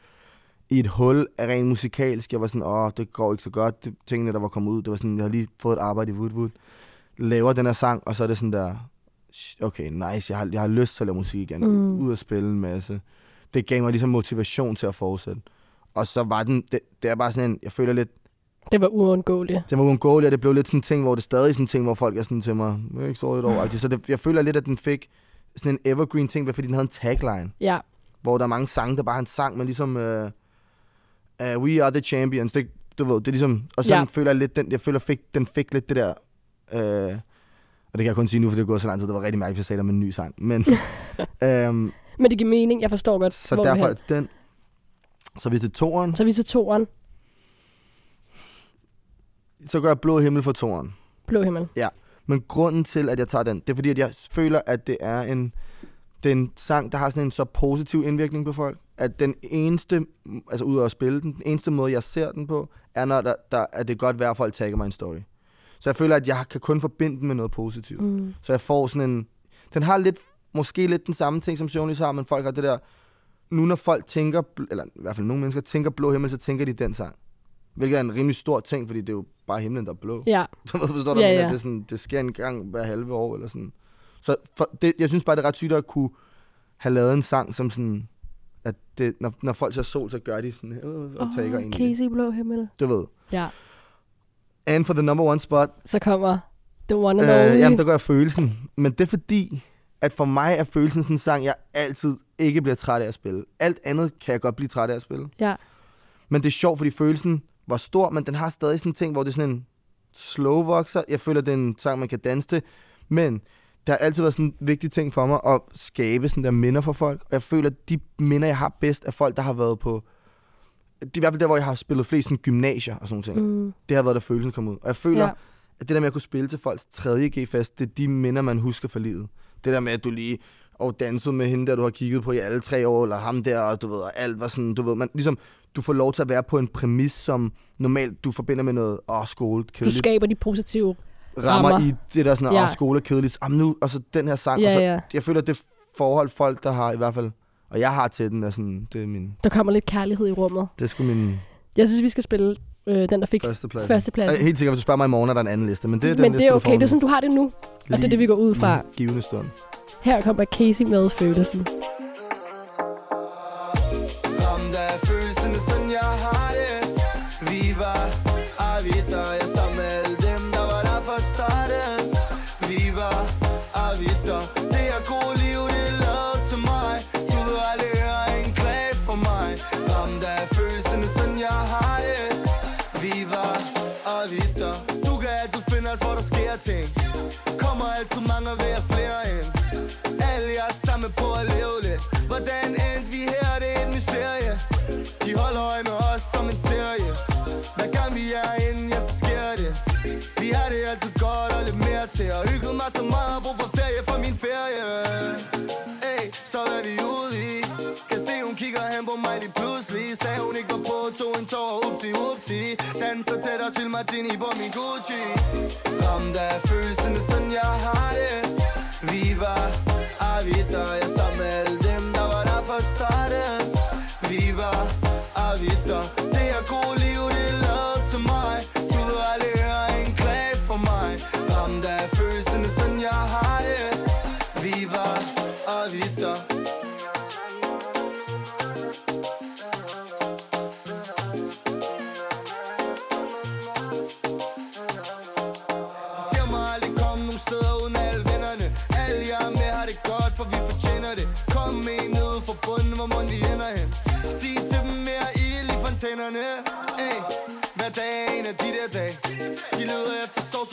i et hul af rent musikalsk. Jeg var sådan, åh, det går ikke så godt. Det, tingene, der var kommet ud, det var sådan, jeg har lige fået et arbejde i Woodwood. Laver den her sang, og så er det sådan der, "Sh- okay, nice, jeg har, jeg har lyst til at lave musik igen. Mm. Mm. Ud og spille en masse. Det gav mig ligesom motivation til at fortsætte. Og så var den, det, det er bare sådan en, jeg føler lidt, Det var uundgåeligt. det var uundgåeligt, og det blev lidt sådan en ting, hvor det stadig sådan en ting, hvor folk er sådan til mig, jeg er ikke så et år. Så det, jeg føler lidt, at den fik sådan en evergreen ting, fordi den havde en tagline, Ja, hvor der er mange sange, der bare er en sang, men ligesom, uh, uh, we are the champions, det, du ved, det er ligesom, og så Ja. ja. føler jeg lidt, den, jeg føler, fik, den fik lidt det der, uh, og det kan jeg kun sige nu, for det er gået så lang tid, det var rigtig mærkeligt, at jeg sagde det med en ny sang, men, um, men det giver mening. Jeg forstår godt, så hvor derfor er den, så vi til toeren, Så vi til toeren. så gør jeg blå himmel for toeren. Blå himmel. Men grunden til, at jeg tager den, det er fordi, at jeg føler, at det er en, det er en sang, der har sådan en så positiv indvirkning på folk, at den eneste, altså ud af at spille den, den eneste måde, jeg ser den på, er, når der, der, at det er godt værd, at folk tagger mig en story. Så jeg føler, at jeg kan kun forbinde den med noget positivt. Mm. Så jeg får sådan en... Den har lidt, måske lidt den samme ting, som Søvnlys har, men folk har det der... Nu når folk tænker, eller i hvert fald nogle mennesker tænker blå himmel, så tænker de den sang. Hvilket er en rimelig stor ting, fordi det er jo bare himlen, der er blå. Ja, Du forstår du, Ja, ja, det, er sådan, det sker en gang hver halve år, eller sådan. Så for det, jeg synes bare, det er ret sygt at kunne have lavet en sang, som sådan, at det, når, når folk ser sol, så gør de sådan, øh, og Åh, tager ind. Casey Blå Himmel. Du ved. Ja, And for the number one spot, så kommer The One and Only. øh, jamen, der gør jeg følelsen. Men det er fordi, at for mig er følelsen sådan en sang, jeg altid ikke bliver træt af at spille. Alt andet kan jeg godt blive træt af at spille. Ja, Men det er sjovt, fordi følelsen var stor, men den har stadig sådan en ting, hvor det er sådan en slow vokser. Jeg føler, det er en sang, man kan danse til. Men der har altid været sådan en vigtig ting for mig at skabe sådan der minder for folk. Og jeg føler, at de minder, jeg har bedst, er folk, der har været på... Det er i hvert fald der, hvor jeg har spillet flest sådan gymnasier og sådan noget. mm. Det har været, der følelsen kom ud. Og jeg føler, ja. at det der med at kunne spille til folks 3. G-fest, det er de minder, man husker for livet. Det der med, at du lige og dansede med hende der, du har kigget på i alle tre år, eller ham der, og du ved, og alt var sådan, du ved, man, ligesom, du får lov til at være på en præmis, som normalt du forbinder med noget, åh, skole, Du kedeligt, skaber de positive rammer, rammer. i det der sådan, Ja. skole er kedeligt, Jamen, nu, og så den her sang, Ja, og så, ja. jeg føler, at det forhold, folk, der har i hvert fald, og jeg har til den, er sådan, det er min, Der kommer lidt kærlighed i rummet. det sgu min Jeg synes, vi skal spille øh, den, der fik første plads. førstepladsen. Jeg er helt sikkert, hvis du spørger mig i morgen, er der en anden liste, men det er den Men liste, det er okay, det er sådan, du har det nu. Og det er det, vi går ud fra. Givende stund. Her kommer Casey med følelsen. Altid mange ved at flere end. Alle jeg er sammen på at leve lidt. Hvordan endte vi her, det er et mysterie. De holder øje med os som en serie. Hver gang vi er inde, ja så sker det. Vi har det altid godt og lidt mere til. Og hygget mig så meget, og brug for ferie for min ferie. Danser tæt og spild martini på min Gucci. Ramt af følelsen, sådan jeg har det.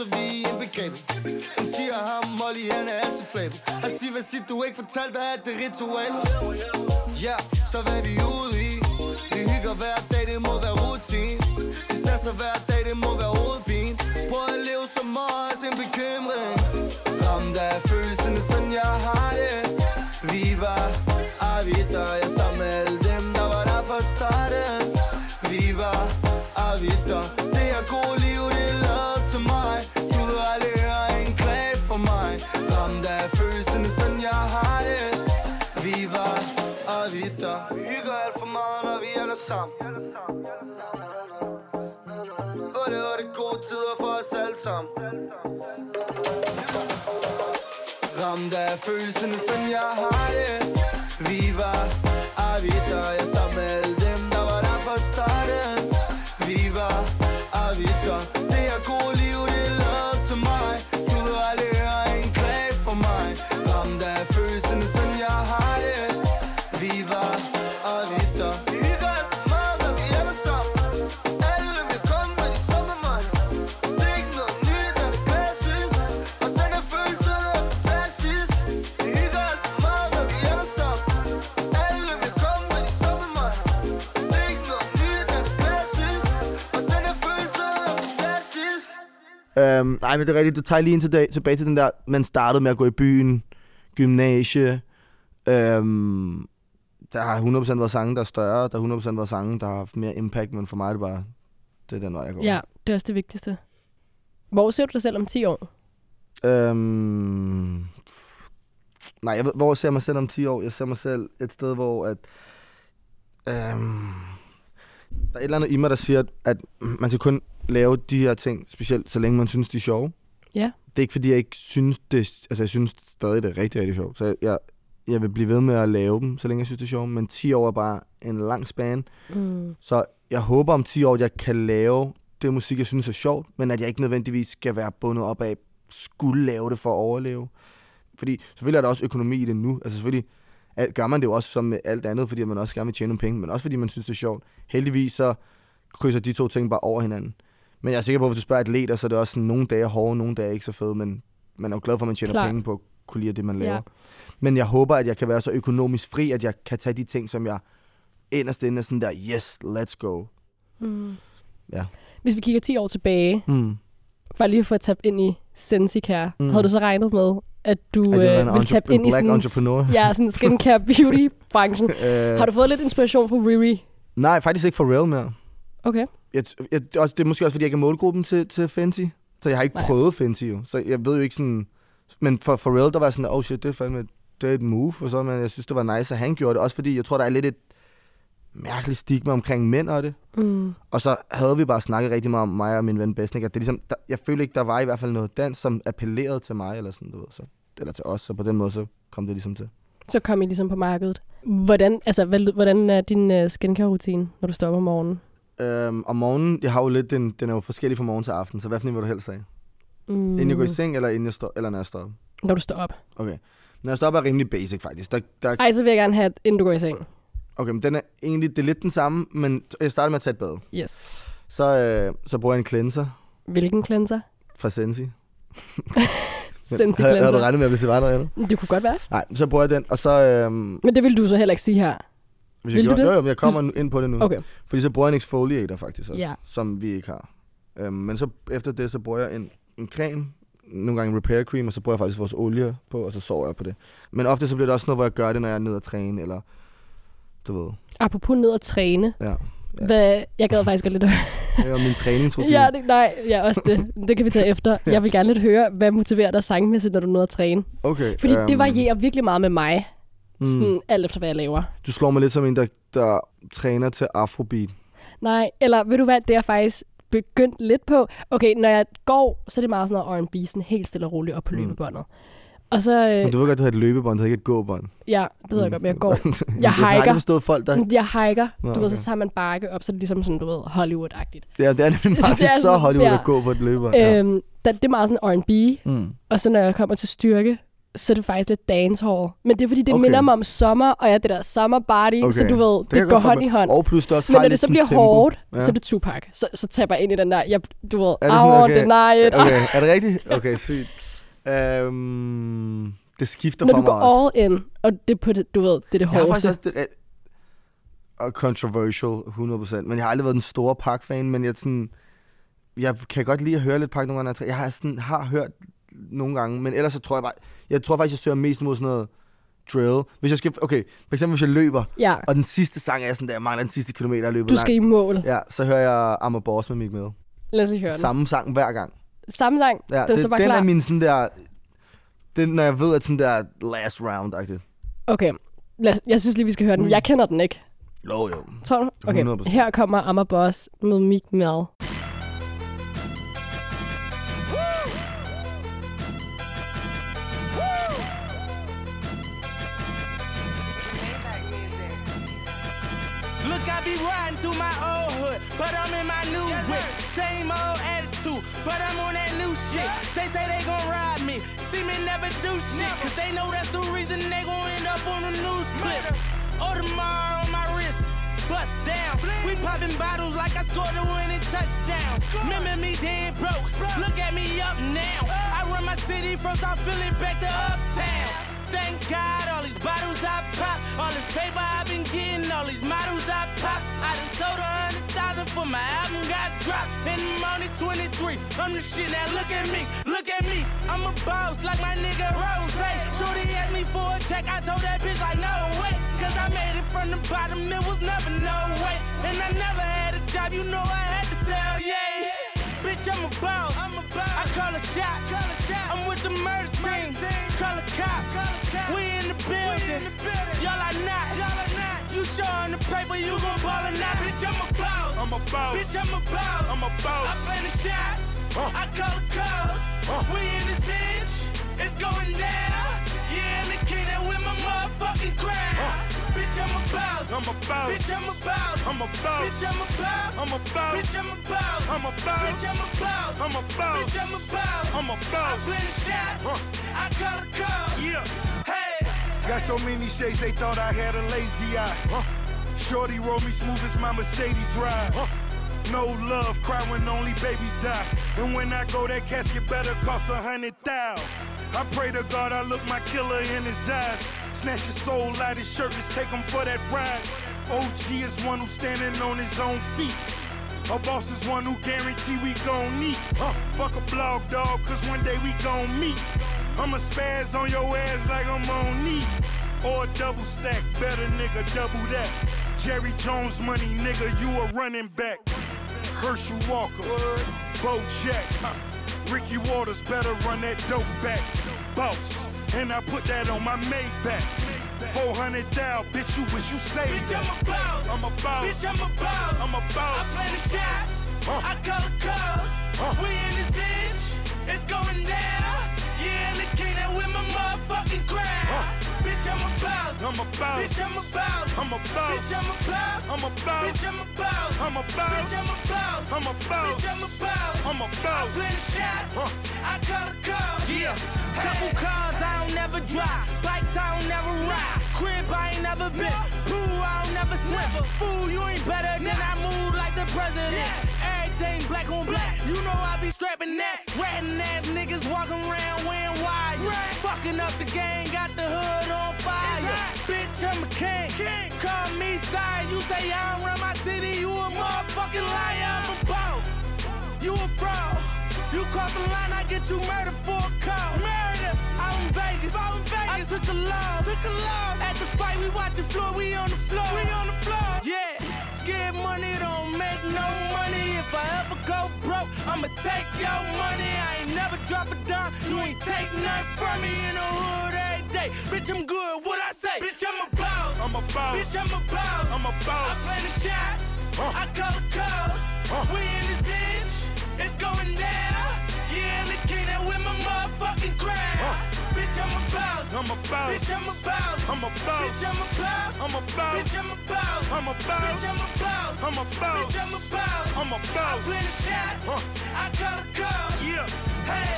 Så vi er indbegrebet Hun siger ham, Molly, han er altid flabet. Og sig, hvad siger du ikke fortalte dig, at det er ritual? Ja, så hvad er vi ude i? Vi hygger hver dag, det må være rutin De stresser hver dag, det må være sammen Og det var det gode tider for os alle sammen. Ramt af følelsen, som jeg har det Vi var, ah, er vi der, nej, men det er rigtigt. Du tager lige en tilbage, tilbage til den der, man startede med at gå i byen, gymnasie. Øhm, der har 100% været sange, der er større. Der har 100% været sange, der har haft mere impact, men for mig er det bare, det er den vej, jeg går. Ja, det er også det vigtigste. Hvor ser du dig selv om 10 år? Øhm, nej, jeg hvor ser jeg mig selv om 10 år? Jeg ser mig selv et sted, hvor at, øhm, der er et eller andet i mig, der siger, at man skal kun lave de her ting, specielt så længe man synes, de er sjove. Ja. Det er ikke, fordi jeg ikke synes det... Altså, jeg synes stadig, det er rigtig, rigtig sjovt. Så jeg, jeg vil blive ved med at lave dem, så længe jeg synes, det er sjovt. Men 10 år er bare en lang span. Mm. Så jeg håber om 10 år, at jeg kan lave det musik, jeg synes er sjovt, men at jeg ikke nødvendigvis skal være bundet op af, skulle lave det for at overleve. Fordi selvfølgelig er der også økonomi i det nu. Altså selvfølgelig gør man det jo også som med alt andet, fordi man også gerne vil tjene nogle penge, men også fordi man synes, det er sjovt. Heldigvis så krydser de to ting bare over hinanden. Men jeg er sikker på, at hvis du spørger atleter, så er det også sådan, nogle dage hårde, nogle dage ikke så fede, men man er jo glad for, at man tjener Klar. penge på at kunne lide det, man laver. Ja. Men jeg håber, at jeg kan være så økonomisk fri, at jeg kan tage de ting, som jeg inderst inde er sådan der, yes, let's go. Mm. Ja. Hvis vi kigger 10 år tilbage, Mm. for lige at få tabt ind i Sensicare, Mm. havde du så regnet med, at du At være øh, ville tabe ind i sådan, ja, sådan skincare beauty-branchen? Øh. Har du fået lidt inspiration fra Riri? Nej, faktisk ikke for real mere. Okay. Jeg, jeg, det også, det er måske også, fordi jeg ikke er målgruppen til, til Fenty. Så jeg har ikke Nej. Prøvet Fenty jo. Så jeg ved jo ikke sådan... Men for, for real, der var sådan, oh shit, det er fandme det er et move. Og så, men jeg synes, det var nice, at han gjorde det. Også fordi, jeg tror, der er lidt et mærkeligt stigma omkring mænd og det. Mm. Og så havde vi bare snakket rigtig meget om mig og min ven Besnik. At det er ligesom, der, jeg følte ikke, der var i hvert fald noget dans, som appellerede til mig, eller sådan, du ved, så, eller til os. Så på den måde, så kom det ligesom til. Så kom I ligesom på markedet. Hvordan, altså, hvordan er din uh, skincare-rutine, når du står op om morgenen? Øhm, om morgenen, jeg har jo lidt, den, den er jo forskellig fra morgen til aften, så hvad for en vil du helst have? Mm. Inden jeg går i seng, eller, inden jeg står, eller når jeg står op? Når du står op. Okay. Når jeg står op er rimelig basic, faktisk. Der, der, Ej, så vil jeg gerne have, inden du går i seng. okay, men den er egentlig, det er lidt den samme, men jeg starter med at tage et bad. Yes. Så, øh, så bruger jeg en cleanser Hvilken cleanser? fra Sensi. Sensi Havde, havde du cleanser. regnet med at blive til noget andet? Det kunne godt være. Nej, så bruger jeg den, og så... Øh, Men det vil du så heller ikke sige her. Hvis Vil jeg du gjorde, det? Jo, jo, jeg kommer ind på det nu. Okay. Fordi så bruger jeg en exfoliator faktisk også, Ja. som vi ikke har. Øhm, men så efter det, så bruger jeg en en creme, nogle gange en repair cream, og så bruger jeg faktisk vores olie på, og så sover jeg på det. Men ofte så bliver det også noget, hvor jeg gør det, når jeg er nede at træne, eller du ved. Apropos ned at træne. Ja. Ja. Hvad, jeg gad faktisk godt lidt at Det var min træningsrutine. ja, det, nej, ja, også det. Det kan vi tage efter. Jeg vil gerne lidt høre, hvad motiverer dig sangmæssigt, når du er nede at træne? Okay. Fordi det øhm, varierer virkelig meget med mig. Mm. Sådan alt efter, hvad jeg laver. Du slår mig lidt som en, der, der træner til afrobeat. Nej, eller ved du hvad, det er faktisk begyndt lidt på. Okay, når jeg går, så er det meget sådan noget R&B, sådan helt stille og roligt op på Mm. løbebåndet. Og så, øh, Men du ved godt, det hedder et løbebånd, det hedder ikke et gåbånd. ja, det ved jeg godt, men jeg går. Jeg har hiker. forstået folk, der... Jeg hiker. Nå, Du ved, så okay. tager man bakke op, så er det ligesom sådan, du ved, Hollywood-agtigt. Ja, det er nemlig meget det er så Hollywood ja. at gå på et løbebånd. Ja. Øhm, det er meget sådan R&B, Mm. og så når jeg kommer til styrke, så er det faktisk lidt dancehall. Men det er fordi, det Okay. minder mig om sommer, og jeg er det der summer body, okay. så du ved, det, det går hånd i forstå. hånd. Og plus det også Men har når det så bliver tempo. hårdt, Ja. så er det Tupac. Så, så taber jeg ind i den der, jeg, du ved, Er det sådan, deny it. Okay, er det rigtigt? Okay, sygt. Øhm, det skifter Når for du mig går også. all in, og det er på det, du ved, det er det Jeg har faktisk hårdeste. også det og controversial 100%, men jeg har aldrig været den store Park-fan, men jeg, sådan, jeg kan godt lide at høre lidt Park nogle gange. når Jeg har, sådan, har hørt nogle gange, men ellers så tror jeg bare, jeg tror faktisk, jeg søger mest mod sådan noget drill. Hvis jeg skal, okay, for eksempel hvis jeg løber, Ja, og den sidste sang er sådan der, jeg mangler den sidste kilometer, jeg løber du skal i mål. Ja, så hører jeg I'm a Boss med Mick Mill. Lad os høre den. Samme sang hver gang. Samme sang, Ja, den det, står bare den klar. er min sådan der... Den, når jeg ved, at sådan der last round-agtigt. Okay, Lad os, jeg synes lige, vi skal høre den. Mm. Jeg kender den ikke. Jo, jo. Tror du? Okay, 100%. her kommer Amma Boss med Meek Mill. But I'm on that new shit. They say they gon' ride me, see me never do shit, cause they know that's the reason they gon' end up on the news clip. Audemars on my wrist, bust down. We popping bottles like I scored a winning touchdown. Remember me dead broke, look at me up now. I run my city from South Philly back to uptown. Thank God, all these bottles I pop, all this paper I've been getting, all these models I pop. I done sold a for my album got dropped. And I'm only 23. I'm the shit now. Look at me, look at me. I'm a boss like my nigga Rose. Shorty asked me for a check, I told that bitch like no way. Cause I made it from the bottom, it was never no way. And I never had a job, you know I had to sell, yeah. Bitch, I'm a boss. I'm a boss. I call a shot. I'm with the murder team. Call a cop. We in the building. Y'all are not. You showing the paper, you gon' ball or not. Bitch, I'm a boss. I'm a boss. Bitch, I'm a boss. I'm a boss. I play the shots. I call the calls. We in this bitch. It's going down. Yeah, and the kingdom with my motherfucking crown. Bitch, I'm a boss. I'm a boss. Bitch, I'm a boss. I'm a boss. Bitch, I'm a boss. I'm a boss. Bitch, I'm a boss. I'm a boss. Bitch, I'm a boss. I'm a boss. Bitch, I'm a boss. I'm a boss. I play the shots. I call the calls. Yeah. Hey. Got so many shades they thought I had a lazy eye. Shorty roll me smooth as my Mercedes ride. No love, cry when only babies die. And when I go, that casket better cost a hundred thousand. I pray to God I look my killer in his eyes. Snatch his soul out his shirt, let's take him for that ride. OG is one who's standing on his own feet. A boss is one who guarantee we gon' meet. Huh. Fuck a blog dog, cause one day we gon' meet. I'ma spaz on your ass like I'm on knee. Or double stack, better nigga, double that. Jerry Jones money, nigga, you a running back. Herschel Walker, Bo Jack, huh. Ricky Waters better run that dope back. Boss, and I put that on my Maybach. 400 down, bitch, you wish you saved Bitch, that. I'm a boss. I'm a boss. Bitch, I'm a boss. I'm a boss. I play the shots. I call the calls. We in this bitch. It's going down. Yeah, and the kingdom with my motherfucking crown. Bitch, I'm a boss. I'm a boss. Bitch, I'm a boss. I'm a boss. Bitch, I'm a boss. I'm a boss. Bitch, I'm a boss. I'm a boss. Bitch, I'm a boss. I'm a boss. Bitch, I'm a boss. I'm a boss. I play the shots. I call the calls. Yeah. Couple cars I don't never drive. Bikes I don't never ride. Crib I ain't never been. Pool I don't never swim. Fool, you ain't better than I move like the president. Everything black on black. You know I be strapping that. Ratting ass niggas walking around wearing wire. Fucking up the game, got the hood on fire. Bitch, I'm a king. Call me sire. You say I don't run my city, you a motherfucking liar. I'm a boss. You a fraud. You cross the line, I get you murdered for a call. Murder. Out in Vegas. In Vegas. I took a loss. Took a loss. At the fight, we watching floor. We on the floor. We on the floor. Yeah. Scared money don't make no money. If I ever go broke, I'ma take your money. I ain't never drop a dime. You ain't take nothing from me in the hood every day. Bitch, I'm good. What I say? Bitch, I'm a boss. I'm a boss. Bitch, I'm a boss. I'm a boss. I play the shots. I call the calls. We in this bitch. It's going down. Yeah, I'm the king that with my motherfucking crown. Bitch, I'm a boss. I'm a boss. Bitch, I'm a boss. I'm a boss. Bitch, I'm a boss. I'm a boss. Bitch, I'm a boss. I'm a boss. Bitch, I'm a boss. I'm a boss. Bitch, I'm a boss. I'm a I boss. play the shots. I call the calls. Yeah. Hey.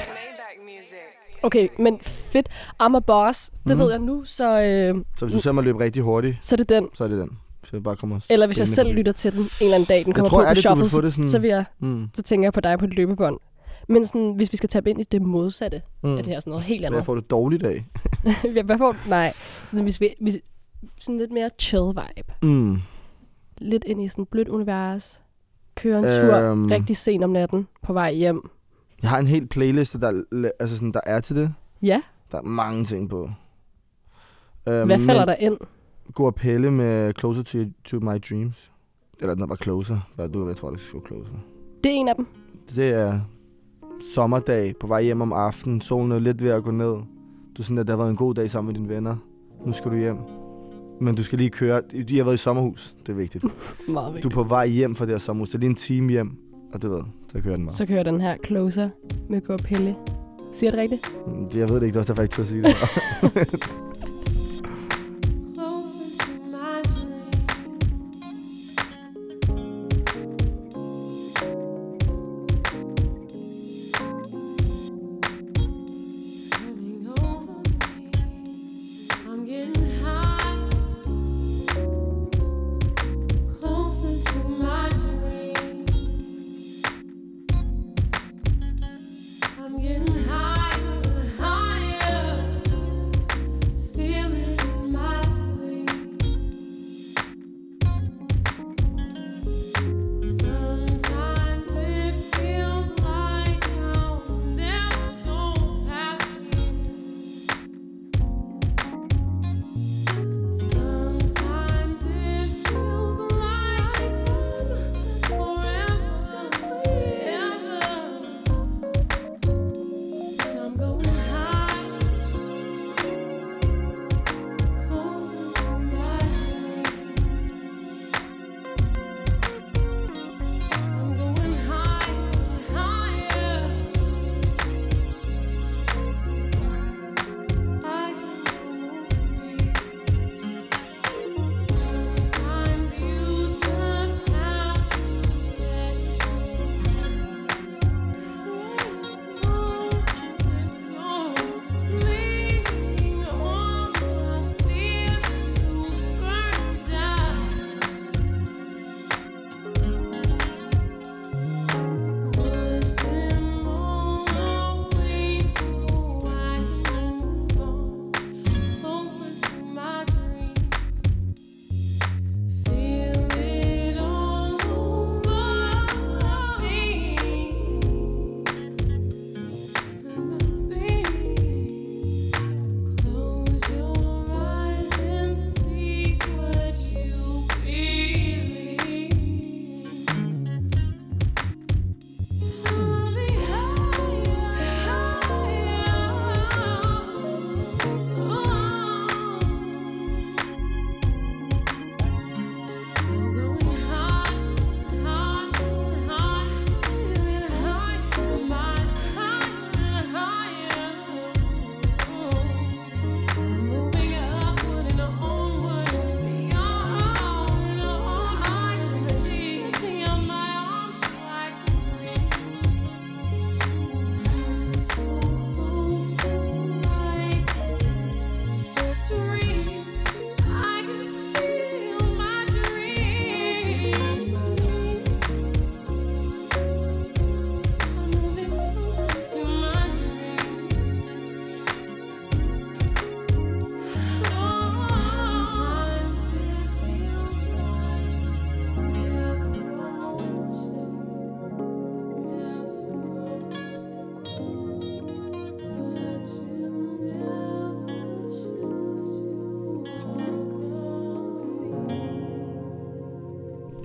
Okay, men fedt. I'm a boss. Det Mhm. ved jeg nu, så, øh, Så hvis du ser mig løbe rigtig hurtigt, så er det den. så er det den. Så jeg bare kommer Eller hvis jeg selv lytter til den en eller anden dag, den kommer tror på på ærligt, du vil shuffle, få det sådan- så, vil jeg, Mm. så tænker jeg på dig på et løbebånd. Men sådan, hvis vi skal tabe ind i det modsatte Mm. af det her sådan noget helt andet. får det dårligt af. Hvad får Nej, sådan, hvis vi, hvis, sådan lidt mere chill vibe. Mm. Lidt ind i sådan et blødt univers. Køre en tur Øhm. rigtig sent om natten på vej hjem. Jeg har en helt playliste, der, altså sådan, der er til det. Ja, Der er mange ting på. Øhm, hvad falder der ind? Gå og pille med Closer to, to My Dreams. Eller den var Closer. Du, jeg tror, det skal Closer. Det er en af dem. Det er sommerdag på vej hjem om aftenen. Solen er lidt ved at gå ned. Du er sådan, at det har været en god dag sammen med dine venner. Nu skal du hjem. Men du skal lige køre. De har været i sommerhus. Det er vigtigt. Meget Du er vigtigt. på vej hjem fra det her sommerhus. Det er lige en time hjem. Og du ved, så kører den bare. Så kører den her closer med gå og pille. Siger det rigtigt? Mm, Jeg ved det ikke, det var ikke tør at sige det.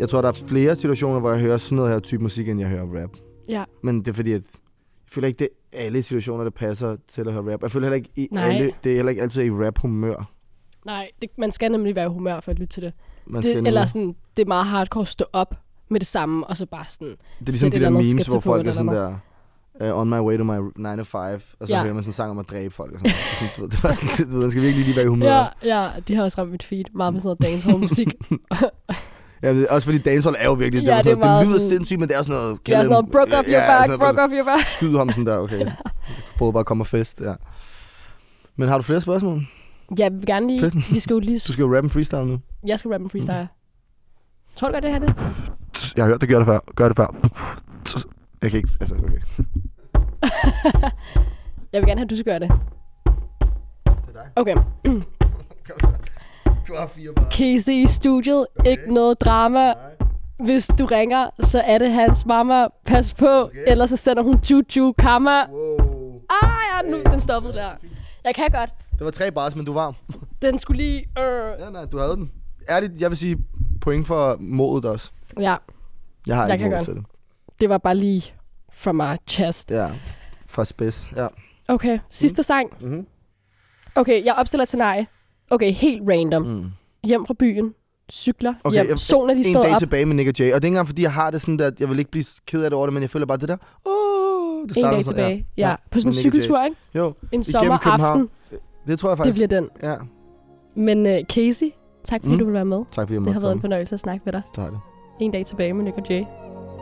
Jeg tror, der er flere situationer, hvor jeg hører sådan noget her type musik, end jeg hører rap. Ja. Men det er fordi, at jeg føler ikke, det er alle situationer, der passer til at høre rap. Jeg føler heller ikke, i Nej. alle, det er heller ikke altid i rap-humør. Nej, det, man skal nemlig være i humør for at lytte til det. Man det eller sådan, det er meget hardcore at stå op med det samme, og så bare sådan... Det er ligesom de der memes, hvor folk er sådan der... Uh, on my way to my 9 to 5, og så Ja. hører man sådan en sang om at dræbe folk. Og sådan. sådan, du ved, det var sådan, du ved, man skal virkelig lige være i humør. Ja, ja, de har også ramt mit feed. Meget med sådan noget dancehall musik. Ja, det er også fordi dancehall er jo virkelig, Ja, det, er det er sådan noget, det lyder sådan- sindssygt, men det er sådan noget... Det er sådan noget, broke off your back, broke off your back. Skyd ham sådan der, okay. Prøv bare at komme og fest, ja. Men har du flere spørgsmål? Ja, jeg vil gerne lige... Fedt. Vi skal jo lige... Du skal jo rappe en freestyle nu. Jeg skal rappe en freestyle. Tror du godt, det her det? Jeg har hørt dig gøre det før. Gør det før. Jeg kan ikke... Altså, okay. Jeg vil gerne have, at du skal gøre det. Okay. Du har fire bare. Casey i studiet. Okay. Ikke noget drama. Hvis du ringer, så er det hans mamma. Pas på, okay. ellers så sender hun Juju Kamma. Wow. Ah, ja, nu den stoppede der. Jeg kan godt. Det var tre bars, men du var. Den skulle lige... Øh. Ja, nej, du havde den. Ærligt, jeg vil sige point for modet også. Ja, Jeg har jeg ikke kan mod til det. Det var bare lige from my chest. Ja, fra spids. Ja. Okay, sidste sang. Mhm. Okay, jeg opstiller til nej. Okay, helt random. Mm. Hjem fra byen. Cykler Okay, hjem. jeg- Solen er lige en stået dag op. tilbage med Nick og Jay. Og det er ikke engang, fordi jeg har det sådan, at jeg vil ikke blive ked af det over det, men jeg føler bare det der. Åh, det En dag sådan, tilbage. Ja, på sådan en cykeltur, ikke? Jo, En sommeraften. Det tror jeg Det faktisk. bliver den. Ja, Men uh, Casey, tak fordi Mm. du vil være med. tak fordi jeg Det har været en fornøjelse at snakke med dig. Det har det. En dag tilbage med Nick og Jay.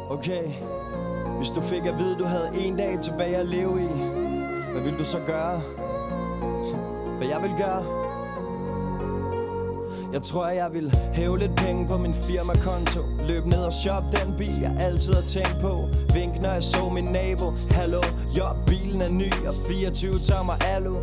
Okay, hvis du fik at vide, du havde en dag tilbage at leve i, hvad vil du så gøre? Hvad jeg vil gøre? Jeg tror, jeg vil hæve lidt penge på min firmakonto. Løb ned og shop den bil, jeg altid har tænkt på. Vink, når jeg så min nabo. Hallo, jo, bilen er ny og 24 tommer alu.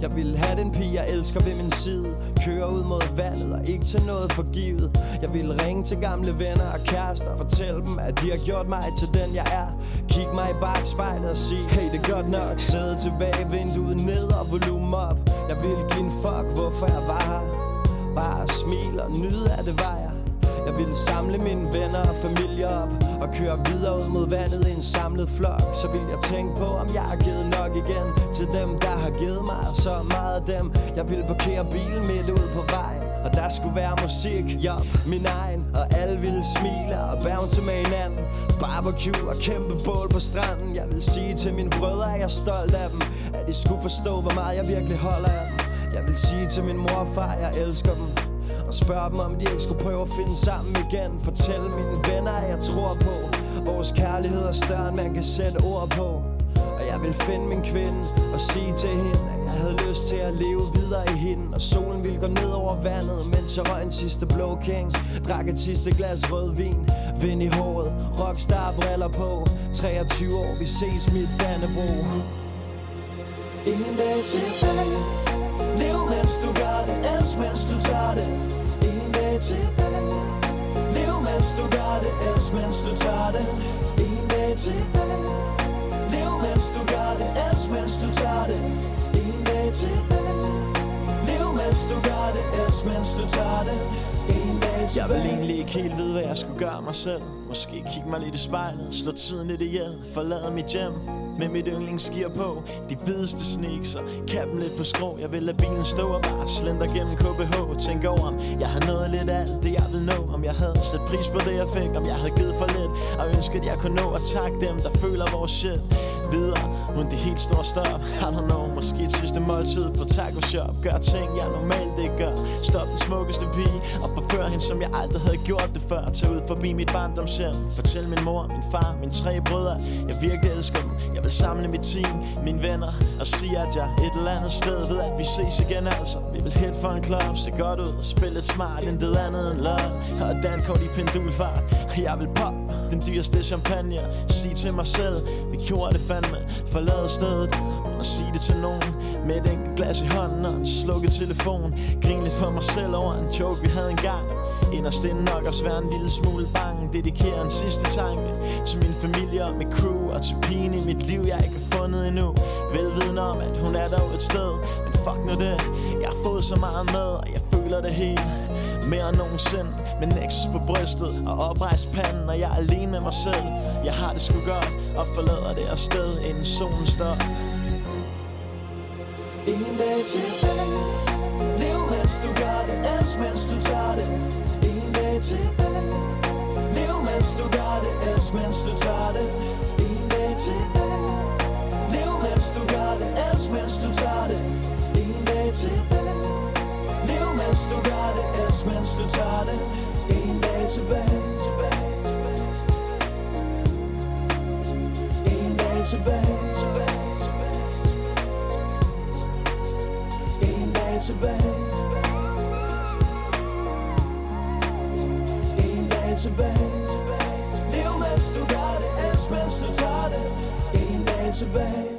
Jeg vil have den pige, jeg elsker ved min side. Køre ud mod vandet og ikke til noget forgivet. Jeg vil ringe til gamle venner og kærester. Fortælle dem, at de har gjort mig til den, jeg er. Kig mig i bagspejlet og sige, hey, det er godt nok. Sæde tilbage, vinduet ned og volumen op. Jeg vil give en fuck, hvorfor jeg var her. Bare smil og nyde af det vejer jeg. Jeg ville samle mine venner og familie op Og køre videre ud mod vandet i en samlet flok. Så vil jeg tænke på om jeg har givet nok igen Til dem der har givet mig så meget af dem. Jeg vil parkere bilen midt ud på vejen Og der skulle være musik, ja, min egen. Og alle ville smile og bounce med hinanden. Barbecue og kæmpe bål på stranden. Jeg vil sige til mine brødre at jeg er stolt af dem. At de skulle forstå hvor meget jeg virkelig holder af dem jeg vil sige til min mor og far, jeg elsker dem. Og spørge dem, om de ikke skulle prøve at finde sammen igen. Fortælle mine venner, at jeg tror på. Vores kærlighed er større, end man kan sætte ord på. Og jeg vil finde min kvinde og sige til hende At jeg havde lyst til at leve videre i hende. Og solen ville gå ned over vandet Mens jeg røg en sidste blå kings. Drak et sidste glas rødvin Vind i håret, rockstar briller på. 23 år, vi ses mit Dannebro Ingen dag tilbage Lev mens du gør det, elsk mens du tager det. Ingen dag tilbage Lev mens du gør det, elsk mens du tager det. Ingen dag tilbage Lev mens du gør det, elsk mens du tager det. Ingen dag tilbage Lev mens du gør det, elsk mens du tager det. Ingen dag tilbage Jeg vil egentlig ikke helt vide, hvad jeg skulle gøre mig selv. Måske kigge mig lidt i spejlet, slå tiden lidt ihjel Forlade mit hjem med mit yndlingsgear på De hvideste sneaks og kappen lidt på skrå. Jeg vil lade bilen stå og bare slender gennem KBH. Tænk over om jeg har nået lidt af alt det jeg vil nå. Om jeg havde sat pris på det jeg fik. Om jeg havde givet for lidt Og ønsket jeg kunne nå at takke dem der føler vores shit. Videre, hun det helt store stop. I don't know, måske et sidste måltid på taco shop. Gør ting jeg normalt ikke gør. Stop den smukkeste pige Og forfør hende som jeg aldrig havde gjort det før. Tag ud forbi mit barndomshjem. Fortæl min mor, min far, mine tre brødre. Jeg virkelig elsker dem. Jeg vil samle mit team, mine venner Og sige at jeg et eller andet sted ved at vi ses igen altså. Vi vil hit for en club, se godt ud Og spille lidt smart, intet andet end love Og dankort i pendulfart Og jeg vil pop den dyreste champagne. Sig til mig selv, vi gjorde det fandme Forlade stedet, og sige det til nogen Med et enkelt glas i hånden og en slukket telefon. Grin lidt for mig selv over en joke vi havde engang. Inderst inden nok også være en lille smule bange. Dedikerer en sidste tanke Til min familie og mit crew Og til pigen i mit liv jeg ikke har fundet endnu. Velviden om at hun er dog et sted. Men fuck nu det Jeg har fået så meget med og jeg føler det helt mere end nogensinde. Med Nexus på brystet og oprejst panden Og jeg er alene med mig selv. Jeg har det sgu godt Og forlader det afsted inden solen står. Ingen dag tilbage Lev mens du gør det. Elsk mens du tager det. Ingen tilbage Lev mens du gør det Elsk mens du tager det En dag tilbage Lev mens du gør det Elsk mens du tager det En dag tilbage Lev mens du gør det Elsk mens du tager det En dag tilbage Ingen dag tilbage En dag tilbage Ingen dag tilbage Lev mens du gør det Elsk mens du tager det Ingen dag tilbage